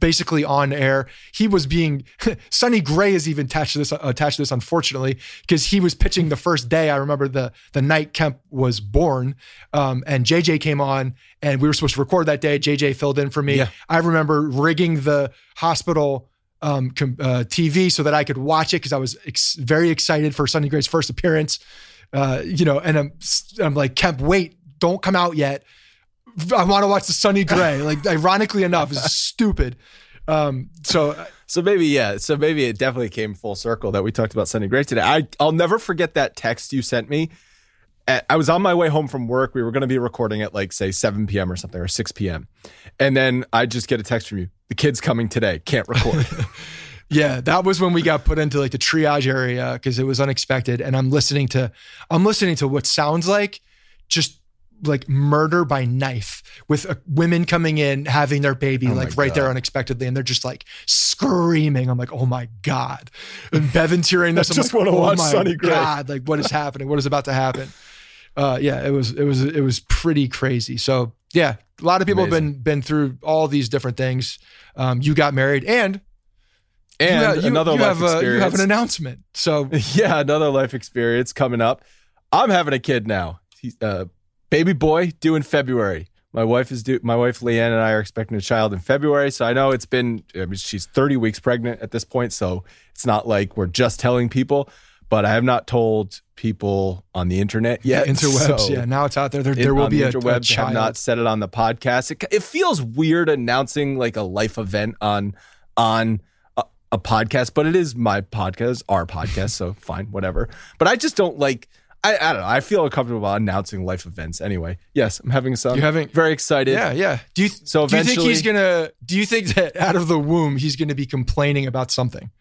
basically on air. He was being (laughs) Sonny Gray is even attached to this attached to this unfortunately because he was pitching the first day. I remember the the night Kemp was born, um, and JJ came on, and we were supposed to record that day. JJ filled in for me. Yeah. I remember rigging the hospital. Um, uh, TV so that I could watch it because I was ex- very excited for Sonny Gray's first appearance. Uh, you know, and I'm I'm like Kemp, wait, don't come out yet. I want to watch the Sonny Gray. Like, ironically enough, is (laughs) stupid. Um, so So maybe yeah. So maybe it definitely came full circle that we talked about Sonny Gray today. I I'll never forget that text you sent me. At- I was on my way home from work. We were going to be recording at like say 7 p.m. or something or 6 p.m. And then I just get a text from you. The kid's coming today. Can't record. (laughs) yeah, that was when we got put into like the triage area because it was unexpected. And I'm listening to, I'm listening to what sounds like just like murder by knife with uh, women coming in having their baby Oh like right there unexpectedly and they're just like screaming. I'm like oh my god. And bevan's hearing (laughs) this i'm just like wanna oh watch my Sonny Gray." god like what is (laughs) happening? What is about to happen? Uh yeah it was it was it was pretty crazy. So yeah a lot of people have been been through all these different things. Um you got married and and you, ha- you- another you life have a, you have an announcement so (laughs) yeah, another life experience coming up. I'm having a kid now. He's uh, baby boy due in February. My wife is due. My wife Leanne and I are expecting a child in February. So I know it's been. I mean, she's 30 weeks pregnant at this point. So it's not like we're just telling people. But I have not told people on the internet yet. interwebs So yeah now it's out there there, there will be the a, a interwebs. child have not said it on the podcast. It, it feels weird announcing like a life event on on a, a podcast, but it is my podcast, our podcast, so fine, whatever. But I just don't like. I, I don't know. I feel comfortable about announcing life events. Anyway, yes, I'm having a son. You're having- very excited. Yeah, yeah. Do you So do you think he's gonna? Do you think that out of the womb he's going to be complaining about something,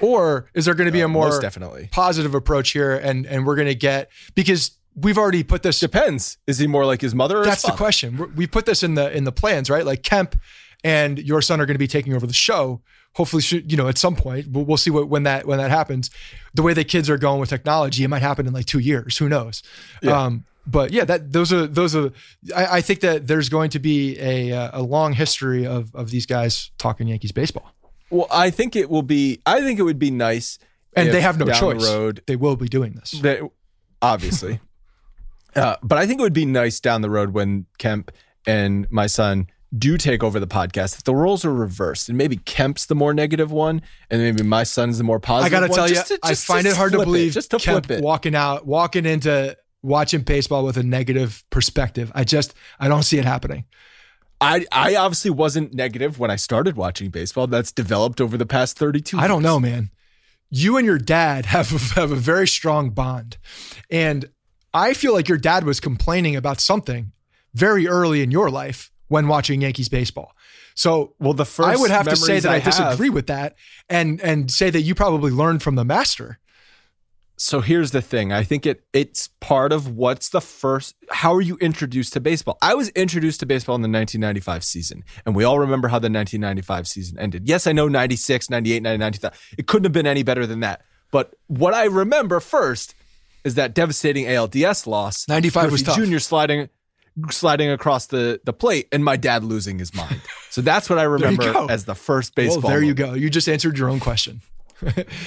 or is there going to be (laughs) a more Uh, definitely. positive approach here, and and we're going to get because we've already put this. Depends. Is he more like his mother? Or his That's the question. We're- We put this in the in the plans, right? Like Kemp and your son are going to be taking over the show. Hopefully, you know, at some point, we'll, we'll see what when that when that happens. The way the kids are going with technology, it might happen in like two years. Who knows? Yeah. Um, but yeah, that those are those are. I, I think that there's going to be a a long history of of these guys talking Yankees baseball, Well, I think it will be. I think it would be nice, and they have no choice. The road, They will be doing this. They, obviously. (laughs) uh, but I think it would be nice down the road when Kemp and my son do take over the podcast if the roles are reversed and maybe Kemp's the more negative one and maybe my son's the more positive I gotta one, tell you, just to- I just find it hard to believe just to Kemp flip it. walking out, walking into watching baseball with a negative perspective. I just I don't see it happening. I, I obviously wasn't negative when I started watching baseball. That's developed over the past 32 I don't know, man. You and your dad (laughs) have have a very strong bond, and I feel like your dad was complaining about something very early in your life when watching Yankees baseball. So, Well, the first I would have to say that I, I have- disagree with that, and and say that you probably learned from the master. so here's the thing i think it it's part of what's the first how are you introduced to baseball i was introduced to baseball in the 1995 season and we all remember how the 1995 season ended yes i know 96 98 99 2000 it couldn't have been any better than that but what i remember first is that devastating alds loss 95 was tough. junior sliding sliding across the the plate and my dad losing his mind so that's what i (laughs) remember as the first Well, baseball there you go. You just answered your own question. (laughs)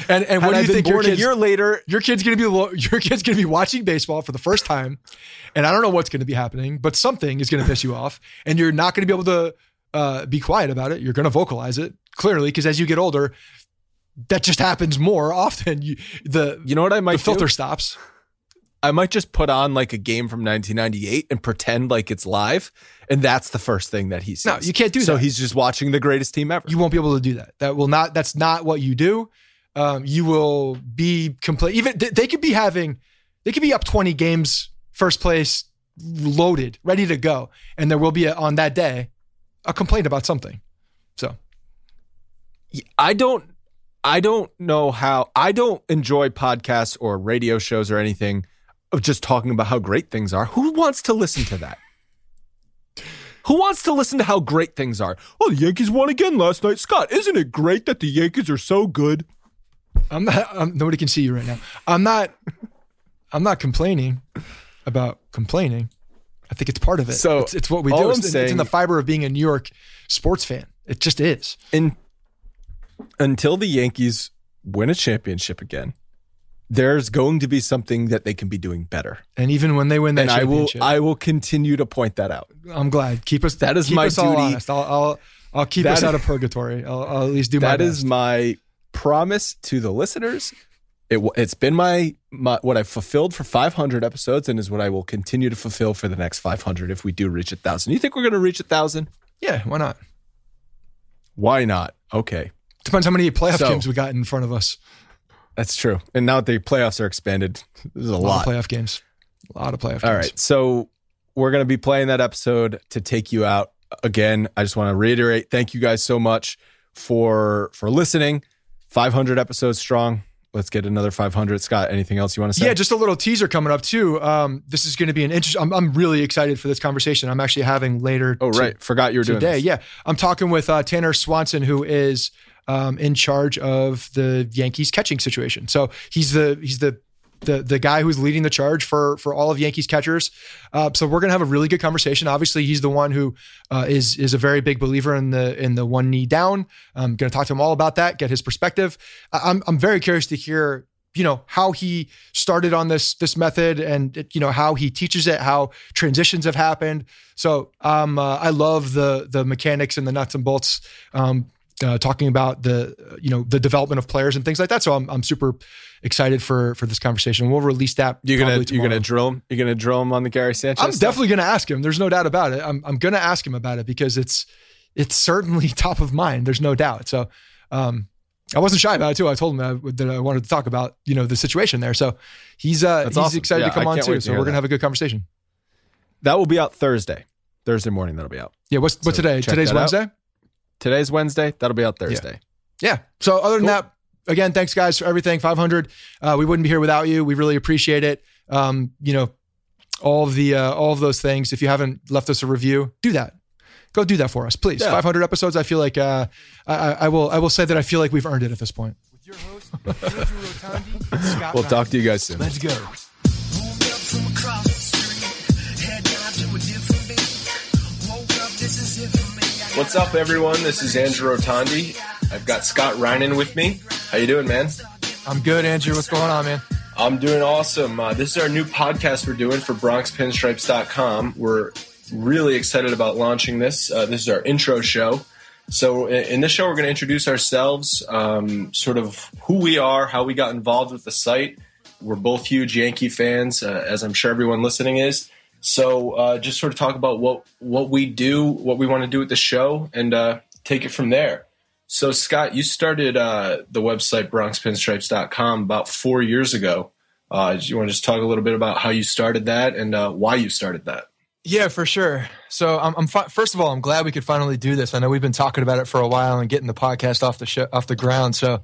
and and what Had do you think your kids, a year later your kid's gonna be (laughs) your kid's gonna be watching baseball for the first time, and I don't know what's gonna be happening, but something is gonna piss you off, and you're not gonna be able to uh, be quiet about it. You're gonna vocalize it clearly because as you get older, that just happens more often. You, the you know what i might the filter do? stops. I might just put on like a game from 1998 and pretend like it's live, and that's the first thing that he sees. No, you can't do so that. So he's just watching the greatest team ever. You won't be able to do that. That will not. That's not what you do. Um, you will be complete. Even they, they could be having, they could be up twenty games, first place, loaded, ready to go, and there will be a, on that day a complaint about something. So I don't, I don't know how. I don't enjoy podcasts or radio shows or anything of just talking about how great things are. Who wants to listen to that? Who wants to listen to how great things are? Oh, the Yankees won again last night. Scott, isn't it great that the Yankees are so good? I'm not. I'm, nobody can see you right now. I'm not. I'm not complaining about complaining. I think it's part of it. So, it's, it's what we do. It's, it's in the fiber of being a New York sports fan. It just is. in until the Yankees win a championship again, there's going to be something that they can be doing better. And even when they win that and I will I will continue to point that out. I'm glad. Keep us. That is my us duty. honest. I'll, I'll, I'll keep That us out (laughs) of purgatory. I'll, I'll at least do my That best. is my promise to the listeners. It, it's been my, my what I've fulfilled for 500 episodes and is what I will continue to fulfill for the next 500 if we do reach a thousand. You think we're going to reach a thousand? yeah. Why not? Why not? Okay, Depends how many playoff So- games we got in front of us. That's true. And now that the playoffs are expanded, there's a, A lot, lot. of playoff games. A lot of playoff All games. right. So we're going to be playing that episode to take you out. Again, I just want to reiterate thank you guys so much for for listening. 500 episodes strong. Let's get another 500. Scott, anything else you want to say? Yeah, just a little teaser coming up too. Um, this is going to be an interesting. I'm, I'm really excited for this conversation. I'm actually having later. oh, to- right. Forgot you were doing today. Yeah, I'm talking with uh, Tanner Swanson, who is um, in charge of the Yankees catching situation. So he's the he's the the the guy who's leading the charge for for all of Yankees catchers. Uh, so we're gonna have a really good conversation. Obviously, he's the one who uh, is is a very big believer in the in the one knee down. I'm gonna talk to him all about that, get his perspective. I'm I'm very curious to hear you know how he started on this this method and you know how he teaches it how transitions have happened so um uh, i love the the mechanics and the nuts and bolts um uh, talking about the you know the development of players and things like that so i'm, I'm super excited for for this conversation we'll release that You're gonna you're gonna drill him. You're gonna drill him on the Gary Sanchez. i'm stuff? definitely gonna ask him there's no doubt about it i'm, I'm gonna ask him about it because it's it's certainly (laughs) top of mind there's no doubt so um I wasn't shy about it too. I told him uh, that I wanted to talk about you know the situation there. So he's uh, he's awesome. excited Yeah, to come I on too. to So we're gonna have a good conversation. That will be out Thursday. Thursday morning, that'll be out. Yeah. What's what's today? Today's Wednesday. out. Wednesday. Today's Wednesday. That'll be out Thursday. Yeah. So other than Cool. that, again, thanks guys for everything. 500. Uh, we wouldn't be here without you. We really appreciate it. Um, you know, all of the uh, all of those things. If you haven't left us a review, do that. Go do that for us, please. Yeah. 500 episodes. I feel like uh, I, I I will I will say that I feel like we've earned it at this point. With your host, Rotondi, we'll talk to you guys soon. Let's go. What's up, everyone? This is Andrew Rotondi. I've got Scott Reinen with me. How you doing, man? I'm good, Andrew. What's going on, man? I'm doing awesome. Uh, this is our new podcast we're doing for BronxPinstripes.com. We're really excited about launching this. Uh, this is our intro show. So, in, this show, we're going to introduce ourselves, um, sort of who we are, how we got involved with the site. We're both huge Yankee fans, uh, as I'm sure everyone listening is. So, uh, just sort of talk about what what we do, what we want to do with the show, and uh, take it from there. So, Scott, you started uh, the website BronxPinstripes.com about four years ago. Uh, you want to just talk a little bit about how you started that and uh, why you started that? Yeah, for sure. So I'm, I'm fi- first of all, I'm glad we could finally do this. I know we've been talking about it for a while and getting the podcast off the sh- off the ground. So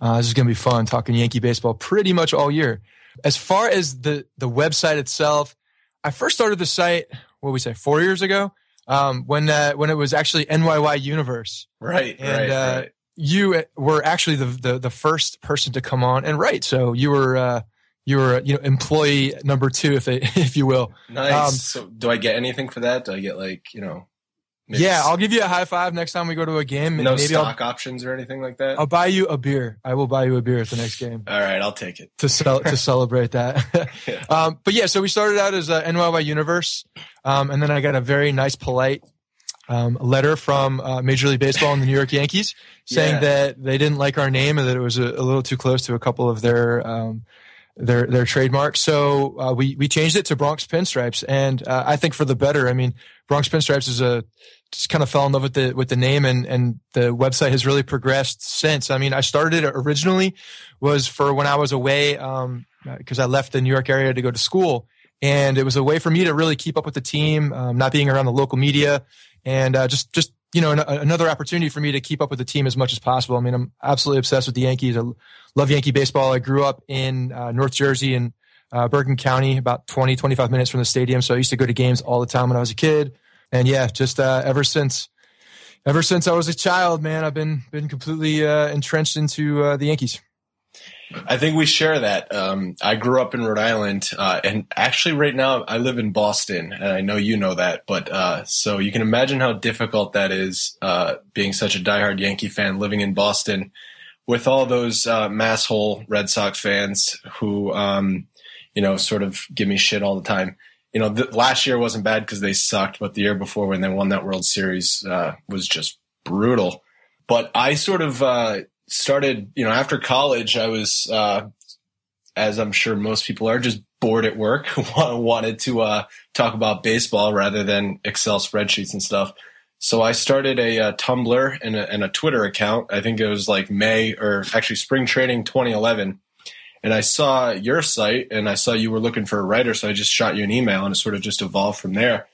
uh, this is gonna be fun talking Yankee baseball pretty much all year. As far as the the website itself, I first started the site. What we say four years ago um, when uh, when it was actually NYY Universe, Right, and uh, you were actually the, the the first person to come on and write. So you were. Uh, you were, you know, employee number two, if they, (laughs) if you will. Nice. um, so, do I get anything for that? Do I get like you know? Maybe Yeah, I'll give you a high five next time we go to a game. no Maybe stock options or anything like that. I'll, I'll buy you a beer. I will buy you a beer at the next (laughs) game All right, I'll take it. to sell to (laughs) celebrate that. Yeah. (laughs) um, but yeah, so we started out as a NYY Universe, um, and then I got a very nice, polite um, letter from uh, Major League Baseball and the New York Yankees saying Yeah. that they didn't like our name and that it was a, a little too close to a couple of their. Um, their their trademarks. So uh, we we changed it to Bronx Pinstripes, and uh, I think for the better. I mean, Bronx Pinstripes is a just kind of fell in love with the with the name, and and the website has really progressed since. I mean, I started it originally was for when I was away because I left the New York area to go to school, and it was a way for me to really keep up with the team, um, not being around the local media, and uh, just just you know an, another opportunity for me to keep up with the team as much as possible. I mean, I'm absolutely obsessed with the Yankees. I love Yankee baseball. I grew up in uh, North Jersey and uh, Bergen County, about 20, 25 minutes from the stadium. So I used to go to games all the time when I was a kid. And yeah, just uh, ever since, ever since I was a child, man, I've been been completely uh, entrenched into uh, the Yankees. I think we share that. Um, I grew up in Rhode Island, uh, and actually, right now I live in Boston, and I know you know that. But uh, so you can imagine how difficult that is, uh, being such a diehard Yankee fan, living in Boston, with all those uh, masshole Red Sox fans who, um, you know, sort of give me shit all the time. You know, last year wasn't bad because they sucked, but the year before when they won that World Series uh, was just brutal. But I sort of uh, started, you know, after college, I was, uh, as I'm sure most people are, just bored at work, (laughs) wanted to uh, talk about baseball rather than Excel spreadsheets and stuff. So I started a, uh Tumblr and a, and a Twitter account. I think it was like May or actually spring training 2011. And I saw your site and I saw you were looking for a writer. So I just shot you an email and it sort of just evolved from there.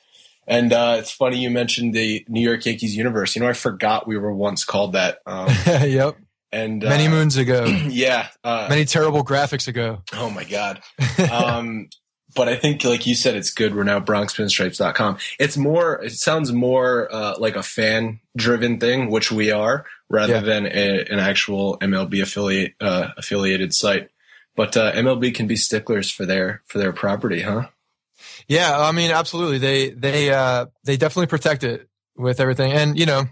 And uh, it's funny you mentioned the New York Yankees universe. You know, I forgot we were once called that. Um, (laughs) yep, and uh, many moons ago, (clears throat) yeah, uh, many terrible graphics ago. Oh my god. (laughs) Um, but I think, like you said, it's good. We're now BronxPinstripes.com. It's more. It sounds more uh, like a fan-driven thing, which we are, rather Yeah. than a, an actual MLB affiliate uh, affiliated site. But uh, MLB can be sticklers for their for their property, huh? Yeah, I mean, absolutely. They they uh they definitely protect it with everything, and you know,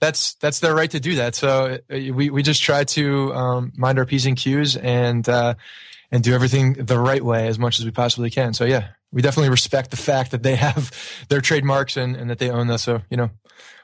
that's that's their right to do that. So uh, we we just try to um, mind our p's and q's and uh, and do everything the right way as much as we possibly can. So yeah, we definitely respect the fact that they have their trademarks and and that they own this. So you know.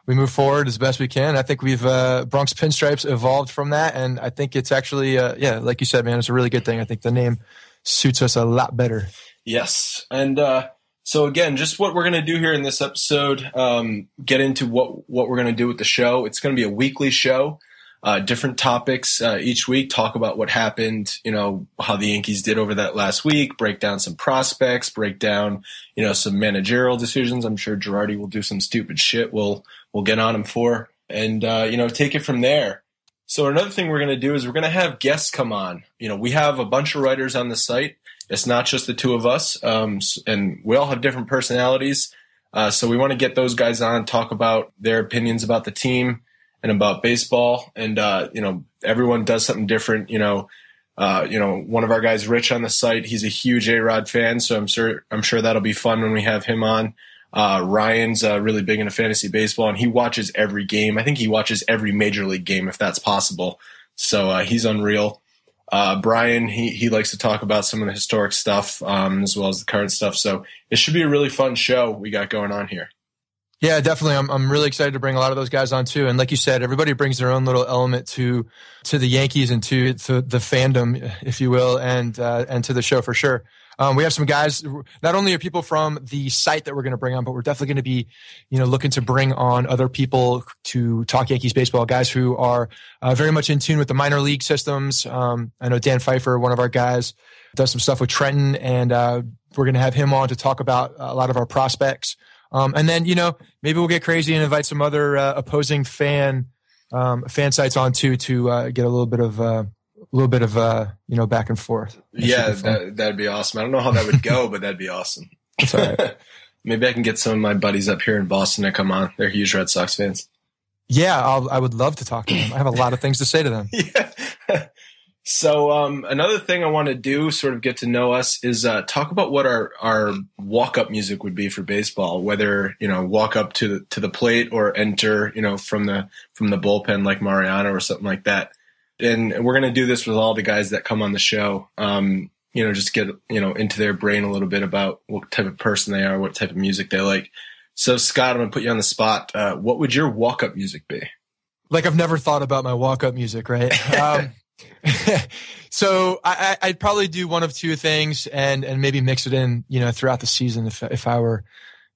We move forward as best we can. I think we've uh, Bronx Pinstripes evolved from that, and I think it's actually, uh, yeah, like you said, man, it's a really good thing. I think the name suits us a lot better. Yes, and uh, so again, just what we're going to do here in this episode, um, get into what what we're going to do with the show. It's going to be a weekly show. Uh, different topics uh, each week. Talk about what happened, you know, how the Yankees did over that last week. Break down some prospects. Break down, you know, some managerial decisions. I'm sure Girardi will do some stupid shit. We'll we'll get on him for, and uh, you know, take it from there. So another thing we're going to do is we're going to have guests come on. You know, we have a bunch of writers on the site. It's not just the two of us, um, and we all have different personalities. Uh, so we want to get those guys on, talk about their opinions about the team and about baseball. And uh, you know, everyone does something different. You know, uh, you know, one of our guys, Rich, on the site, he's a huge A Rod fan, so I'm sure I'm sure that'll be fun when we have him on. Uh, Ryan's uh, really big into fantasy baseball, and he watches every game. I think he watches every major league game if that's possible. So uh, he's unreal. Uh, Brian, he he likes to talk about some of the historic stuff um, as well as the current stuff. So it should be a really fun show we got going on here. Yeah, definitely. I'm I'm really excited to bring a lot of those guys on too. And like you said, everybody brings their own little element to to the Yankees and to, to the fandom, if you will, and uh, and to the show for sure. Um, we have some guys. Not only are people from the site that we're going to bring on, but we're definitely going to be, you know, looking to bring on other people to talk Yankees baseball. Guys who are uh, very much in tune with the minor league systems. Um, I know Dan Pfeiffer, one of our guys, does some stuff with Trenton, and uh, we're going to have him on to talk about a lot of our prospects. Um, and then, you know, maybe we'll get crazy and invite some other uh, opposing fan um, fan sites on too to uh, get a little bit of uh, a little bit of uh, you know back and forth. That Yeah, that, that'd be awesome. I don't know how that would go, but that'd be awesome. That's all right. (laughs) Maybe I can get some of my buddies up here in Boston to come on. They're huge Red Sox fans. yeah, I'll, I would love to talk to them. I have a lot of things to say to them. (laughs) yeah. So um, another thing I want to do, sort of get to know us, is uh, talk about what our our walk up music would be for baseball. Whether you know walk up to the to the plate or enter you know from the from the bullpen like Mariano or something like that. And we're gonna do this with all the guys that come on the show. Um, you know, just get you know into their brain a little bit about what type of person they are, what type of music they like. So Scott, I'm gonna put you on the spot. Uh, what would your walk up music be? Like I've never thought about my walk up music, right? (laughs) Um, (laughs) so I, I'd probably do one of two things and and maybe mix it in, you know, throughout the season if if I were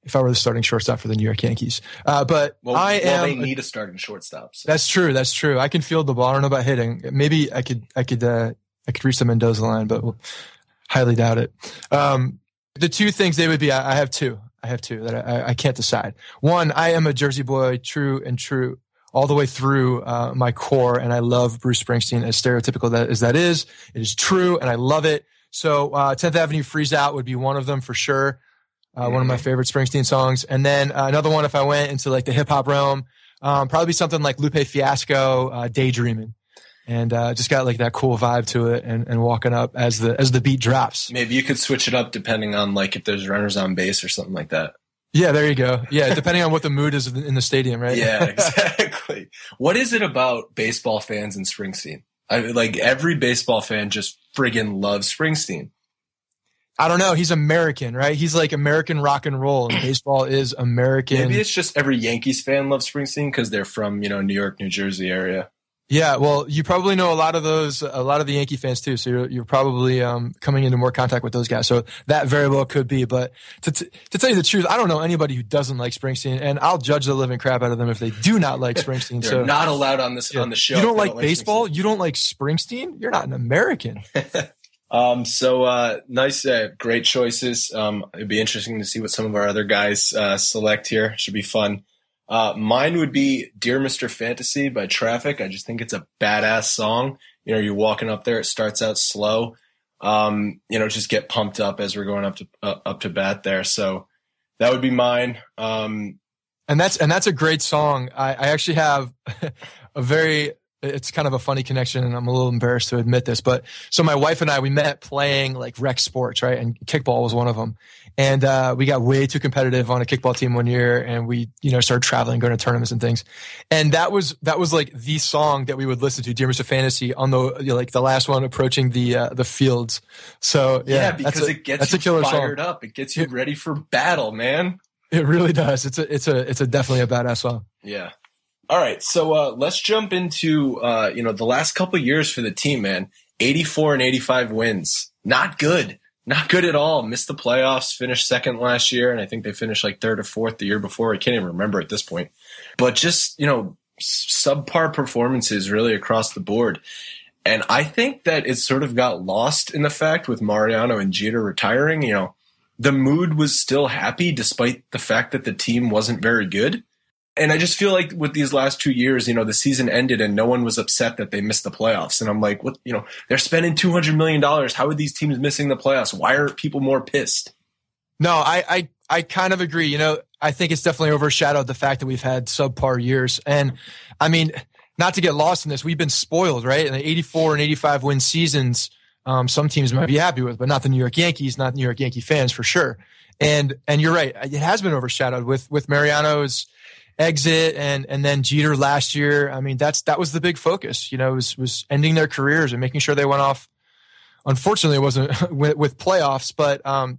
if I were the starting shortstop for the New York Yankees. Uh, but Well, I well, am they need a starting shortstop. So. That's true. That's true. I can field the ball. I don't know about hitting. Maybe I could, I could, uh, I could reach the Mendoza line, but we'll highly doubt it. Um, the two things they would be, I, I have two. I have two that I, I can't decide. One, I am a Jersey boy, true and true all the way through uh, my core, and I love Bruce Springsteen. As stereotypical that as that is, it is true, and I love it. So, uh, 10th Avenue Freeze Out would be one of them for sure. Uh, one of my favorite Springsteen songs, and then uh, another one if I went into like the hip hop realm, um, probably something like Lupe Fiasco, uh, "Daydreaming," and uh, just got like that cool vibe to it, and, and walking up as the as the beat drops. Maybe you could switch it up depending on like if there's runners on base or something like that. Yeah, there you go. Yeah, depending on what the mood is in the stadium, right? Yeah, (laughs) exactly. what is it about baseball fans and Springsteen? I like every baseball fan just friggin' loves Springsteen. I don't know. He's American, right? He's like American rock and roll, and baseball is American. Maybe it's just every Yankees fan loves Springsteen because they're from you know New York, New Jersey area. Yeah, well, you probably know a lot of those, a lot of the Yankee fans too. So you're, you're probably um, coming into more contact with those guys. So that very well could be. But to, t- to tell you the truth, I don't know anybody who doesn't like Springsteen, and I'll judge the living crap out of them if they do not like (laughs) Springsteen. They're so not allowed on this yeah. on the show. You don't if they like baseball? You don't like Springsteen? You're not an American. (laughs) Um, so uh, nice, uh, great choices. Um, it'd be interesting to see what some of our other guys uh, select here. Should be fun. Uh, mine would be "Dear Mr. Fantasy" by Traffic. I just think it's a badass song. You know, you're walking up there. It starts out slow. Um, you know, just get pumped up as we're going up to uh, up to bat there. So that would be mine. Um, and that's and that's a great song. I, I actually have (laughs) a very it's kind of a funny connection and I'm a little embarrassed to admit this, but so my wife and I we met playing like rec sports, right? And kickball was one of them. And uh, we got way too competitive on a kickball team one year and we, you know, started traveling, going to tournaments and things. And that was that was like the song that we would listen to, Dear Mr. Fantasy, on the you know, like the last one approaching the uh, the fields. So yeah, yeah, because a- it gets you fired song. up. It gets you ready for battle, man. It really does. It's a it's a it's a definitely a badass song. Yeah. All right, so uh, let's jump into uh, you know the last couple years for the team, man. Eighty-four and eighty-five wins, not good, not good at all. Missed the playoffs, finished second last year, and I think they finished like third or fourth the year before. I can't even remember at this point. But just you know, subpar performances really across the board. And I think that it sort of got lost in the fact with Mariano and Jeter retiring, you know, the mood was still happy despite the fact that the team wasn't very good. And I just feel like with these last two years, you know, the season ended and no one was upset that they missed the playoffs. And I'm like, what, you know, they're spending $200 million. How are these teams missing the playoffs? Why aren't people more pissed? No, I, I, I kind of agree. You know, I think it's definitely overshadowed the fact that we've had subpar years. And I mean, not to get lost in this, we've been spoiled, right? In the 84 and 85 win seasons, um, some teams might be happy with, but not the New York Yankees, not New York Yankee fans for sure. And, and you're right. It has been overshadowed with, with Mariano's exit and, and then Jeter last year. I mean, that's, that was the big focus, you know, was, was ending their careers and making sure they went off. Unfortunately, it wasn't (laughs) with, with playoffs, but, um,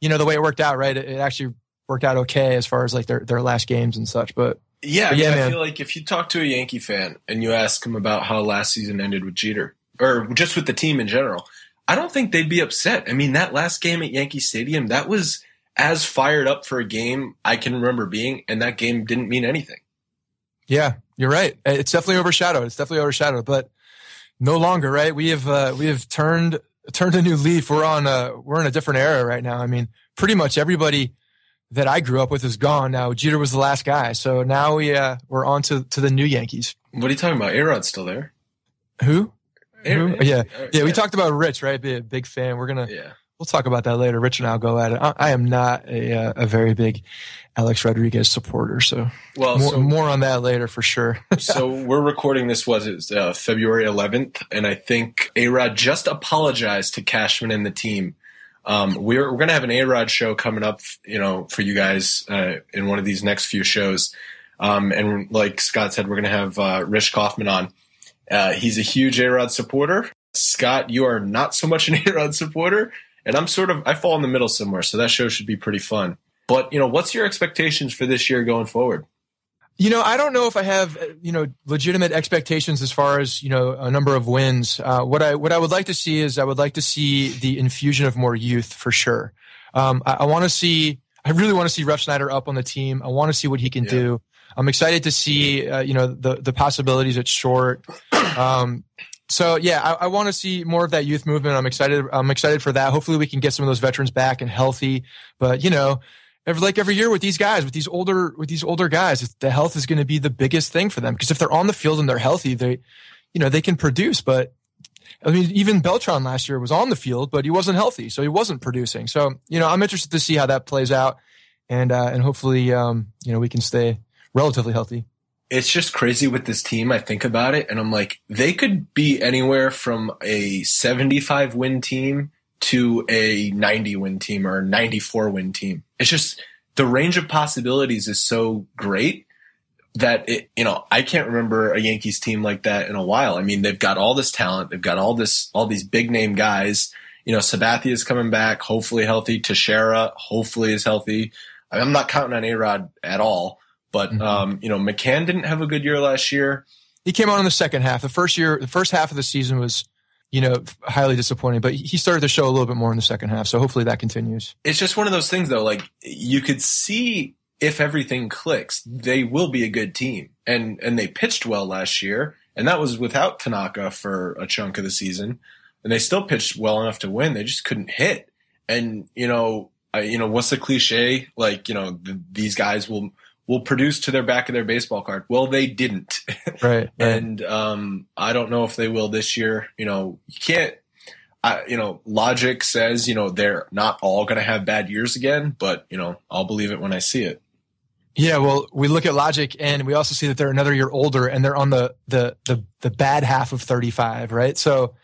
you know, the way it worked out, right? It, it actually worked out okay as far as like their, their last games and such, but, Yeah, But yeah, I man. feel like if you talk to a Yankee fan and you ask him about how last season ended with Jeter, or just with the team in general, I don't think they'd be upset. I mean, that last game at Yankee Stadium, that was as fired up for a game I can remember being, and that game didn't mean anything. Yeah, you're right. It's definitely overshadowed. It's definitely overshadowed, but no longer, right? We have uh, we have turned turned a new leaf. We're on a we're in a different era right now. I mean, pretty much everybody that I grew up with is gone now. Jeter was the last guy, so now we uh, we're on to, to the new Yankees. What are you talking about? A-Rod's still there. Who? Who? Aaron- Yeah, uh, yeah. We talked about Rich, right? Be a big fan. We're gonna Yeah. We'll talk about that later. Rich and I'll go at it. I, I am not a uh, a very big Alex Rodriguez supporter, so Well, more, so, more on that later for sure. (laughs) so we're recording this was it uh, February 11th, and I think A-Rod just apologized to Cashman and the team. Um, we're we're gonna have an A-Rod show coming up, you know, for you guys uh, in one of these next few shows. Um, and like Scott said, we're gonna have uh, Rich Kaufman on. Uh, he's a huge A-Rod supporter. Scott, you are not so much an (laughs) A-Rod supporter, and I'm sort of I fall in the middle somewhere. So that show should be pretty fun. But you know, what's your expectations for this year going forward? You know, I don't know if I have you know legitimate expectations as far as you know a number of wins. Uh, what I what I would like to see is I would like to see the infusion of more youth for sure. Um, I, I want to see. I really want to see Refsnyder up on the team. I want to see what he can Yeah. do. I'm excited to see uh, you know the the possibilities at short. Um, so yeah, I, I want to see more of that youth movement. I'm excited. I'm excited for that. Hopefully, we can get some of those veterans back and healthy. But you know, every, like every year with these guys, with these older with these older guys, the health is going to be the biggest thing for them. Because if they're on the field and they're healthy, they, you know, they can produce. But I mean, even Beltrán last year was on the field, but he wasn't healthy, so he wasn't producing. So you know, I'm interested to see how that plays out, and uh, and hopefully, um, you know, we can stay relatively healthy. It's just crazy with this team. I think about it and I'm like, they could be anywhere from a 75 win team to a 90 win team or a 94 win team. It's just the range of possibilities is so great that it, you know, I can't remember a Yankees team like that in a while. I mean, they've got all this talent. They've got all this, all these big name guys. You know, Sabathia is coming back, hopefully healthy. Teixeira hopefully is healthy. I'm not counting on A-Rod at all. But Mhm. um, you know, McCann didn't have a good year last year. He came on in the second half. The first year, the first half of the season was, you know, highly disappointing. But he started to show a little bit more in the second half. So hopefully that continues. It's just one of those things, though. Like you could see if everything clicks, they will be a good team, and and they pitched well last year, and that was without Tanaka for a chunk of the season, and they still pitched well enough to win. They just couldn't hit, and you know, I, you know, what's the cliche? Like you know, th- these guys will will produce to their back of their baseball card. Well, they didn't. (laughs) Right. and um, I don't know if they will this year. You know, you can't. I, you know, logic says you know they're not all going to have bad years again, but you know, I'll believe it when I see it. Yeah, well, we look at Logic and we also see that they're another year older and they're on the the the, the bad half of 35, right? So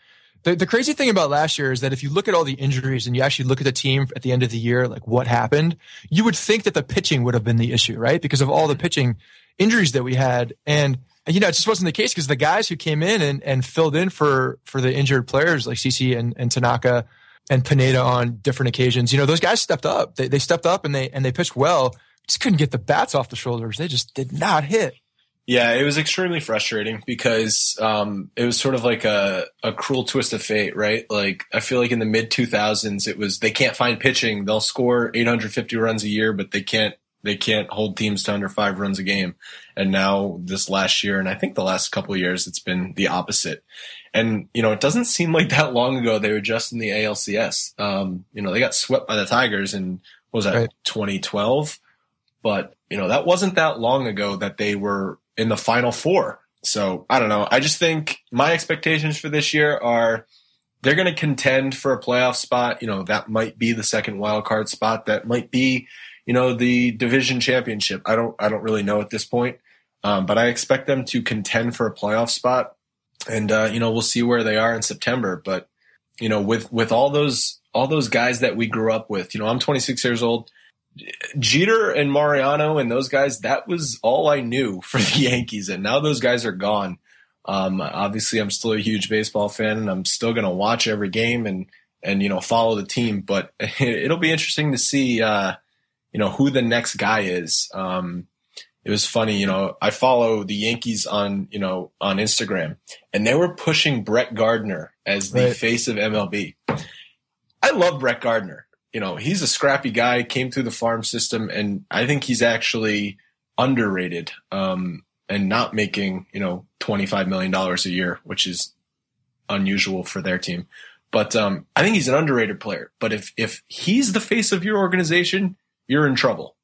the, the crazy thing about last year is that if you look at all the injuries and you actually look at the team at the end of the year, like what happened, you would think that the pitching would have been the issue, right? Because of all the pitching injuries that we had. And you know, it just wasn't the case because the guys who came in and, and filled in for for the injured players like CC and, and Tanaka and Pineda on different occasions, you know, those guys stepped up. They they stepped up and they and they pitched well just couldn't get the bats off the shoulders. They just did not hit. Yeah, it was extremely frustrating because um, it was sort of like a, a cruel twist of fate, right? Like I feel like in the mid 2000s, it was they can't find pitching. They'll score 850 runs a year, but they can't they can't hold teams to under five runs a game. And now this last year, and I think the last couple of years, it's been the opposite. And you know, it doesn't seem like that long ago they were just in the ALCS. Um, you know, they got swept by the Tigers in what was that Right. 2012, but you know that wasn't that long ago that they were in the Final Four. So I don't know. I just think my expectations for this year are they're going to contend for a playoff spot. You know, that might be the second wild card spot. That might be, you know, the division championship. I don't, I don't really know at this point. Um, but I expect them to contend for a playoff spot. And, uh, you know, we'll see where they are in September. But, you know, with, with all those, all those guys that we grew up with, you know, I'm 26 years old. Jeter and Mariano and those guys, that was all I knew (laughs) for the Yankees. And now those guys are gone. Um, obviously, I'm still a huge baseball fan, and I'm still going to watch every game and and you know follow the team. But (laughs) it'll be interesting to see, uh, you know, who the next guy is. Um, it was funny, you know, I follow the Yankees on you know on Instagram, and they were pushing Brett Gardner as the Right. face of MLB. I love Brett Gardner. You know, he's a scrappy guy, came through the farm system, and I think he's actually underrated. Um, and not making you know twenty five million dollars a year, which is unusual for their team. But um, I think he's an underrated player. But if if he's the face of your organization, you're in trouble.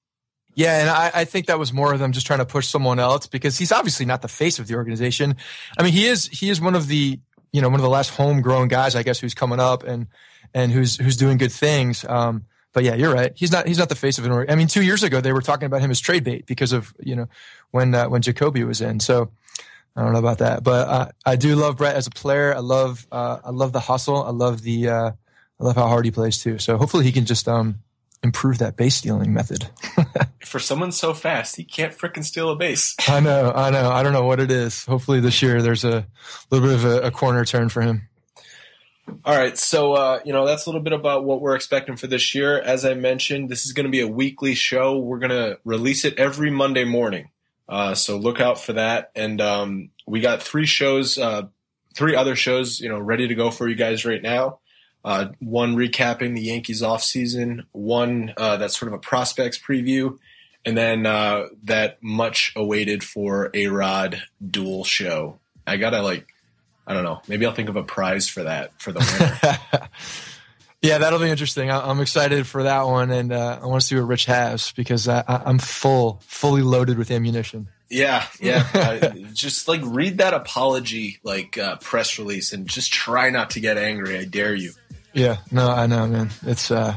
Yeah, and I, I think that was more of them just trying to push someone else because he's obviously not the face of the organization. I mean, he is he is one of the you know one of the last homegrown guys, I guess, who's coming up and and who's who's doing good things. Um, but yeah, you're right. He's not he's not the face of an. org- I mean, two years ago they were talking about him as trade bait because of you know when uh, when Jacoby was in. So I don't know about that, but uh, I do love Brett as a player. I love uh, I love the hustle. I love the uh, I love how hard he plays too. So hopefully he can just um, improve that base stealing method. (laughs) For someone so fast, he can't frickin' steal a base. I know, I know. I don't know what it is. Hopefully this year there's a little bit of a, a corner turn for him. All right, so uh, you know that's a little bit about what we're expecting for this year. As I mentioned, this is going to be a weekly show. We're going to release it every Monday morning, uh, so look out for that. And um, we got three shows, uh, three other shows, you know, ready to go for you guys right now. Uh, one recapping the Yankees off season, one uh, that's sort of a prospects preview, and then uh, that much awaited for a Rod duel show. I gotta like, I don't know, maybe I'll think of a prize for that for the (laughs) winner. yeah, that'll be interesting. I, I'm excited for that one, and uh, I want to see what Rich has because I, I, I'm full, fully loaded with ammunition. Yeah, yeah. (laughs) Uh, just like read that apology like uh, press release and just try not to get angry. I dare you. Yeah, no, I know, man. It's uh,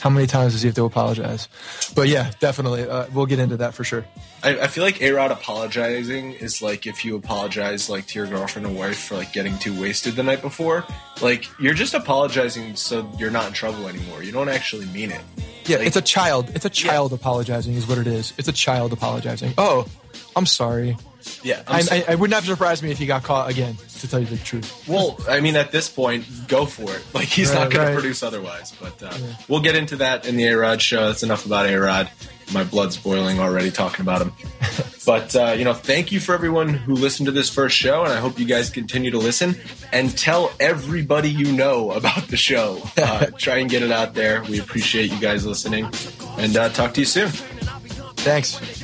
how many times does he have to apologize? But yeah, definitely, uh, we'll get into that for sure. I, I feel like A-Rod apologizing is like if you apologize like to your girlfriend or wife for like getting too wasted the night before. Like you're just apologizing so you're not in trouble anymore. You don't actually mean it. Yeah, Like- it's a child. It's a child apologizing, is what it is. It's a child apologizing. Oh, I'm sorry. Yeah. I, I, I would not surprise me if he got caught again. To tell you the truth. Well, I mean, at this point, go for it. Like he's Right, not going right. to produce otherwise. But uh, we'll get into that in the A-Rod show. That's enough about A-Rod. My blood's boiling already talking about him. (laughs) but uh, you know, thank you for everyone who listened to this first show, and I hope you guys continue to listen and tell everybody you know about the show. (laughs) Uh, try and get it out there. We appreciate you guys listening, and uh, talk to you soon. Thanks.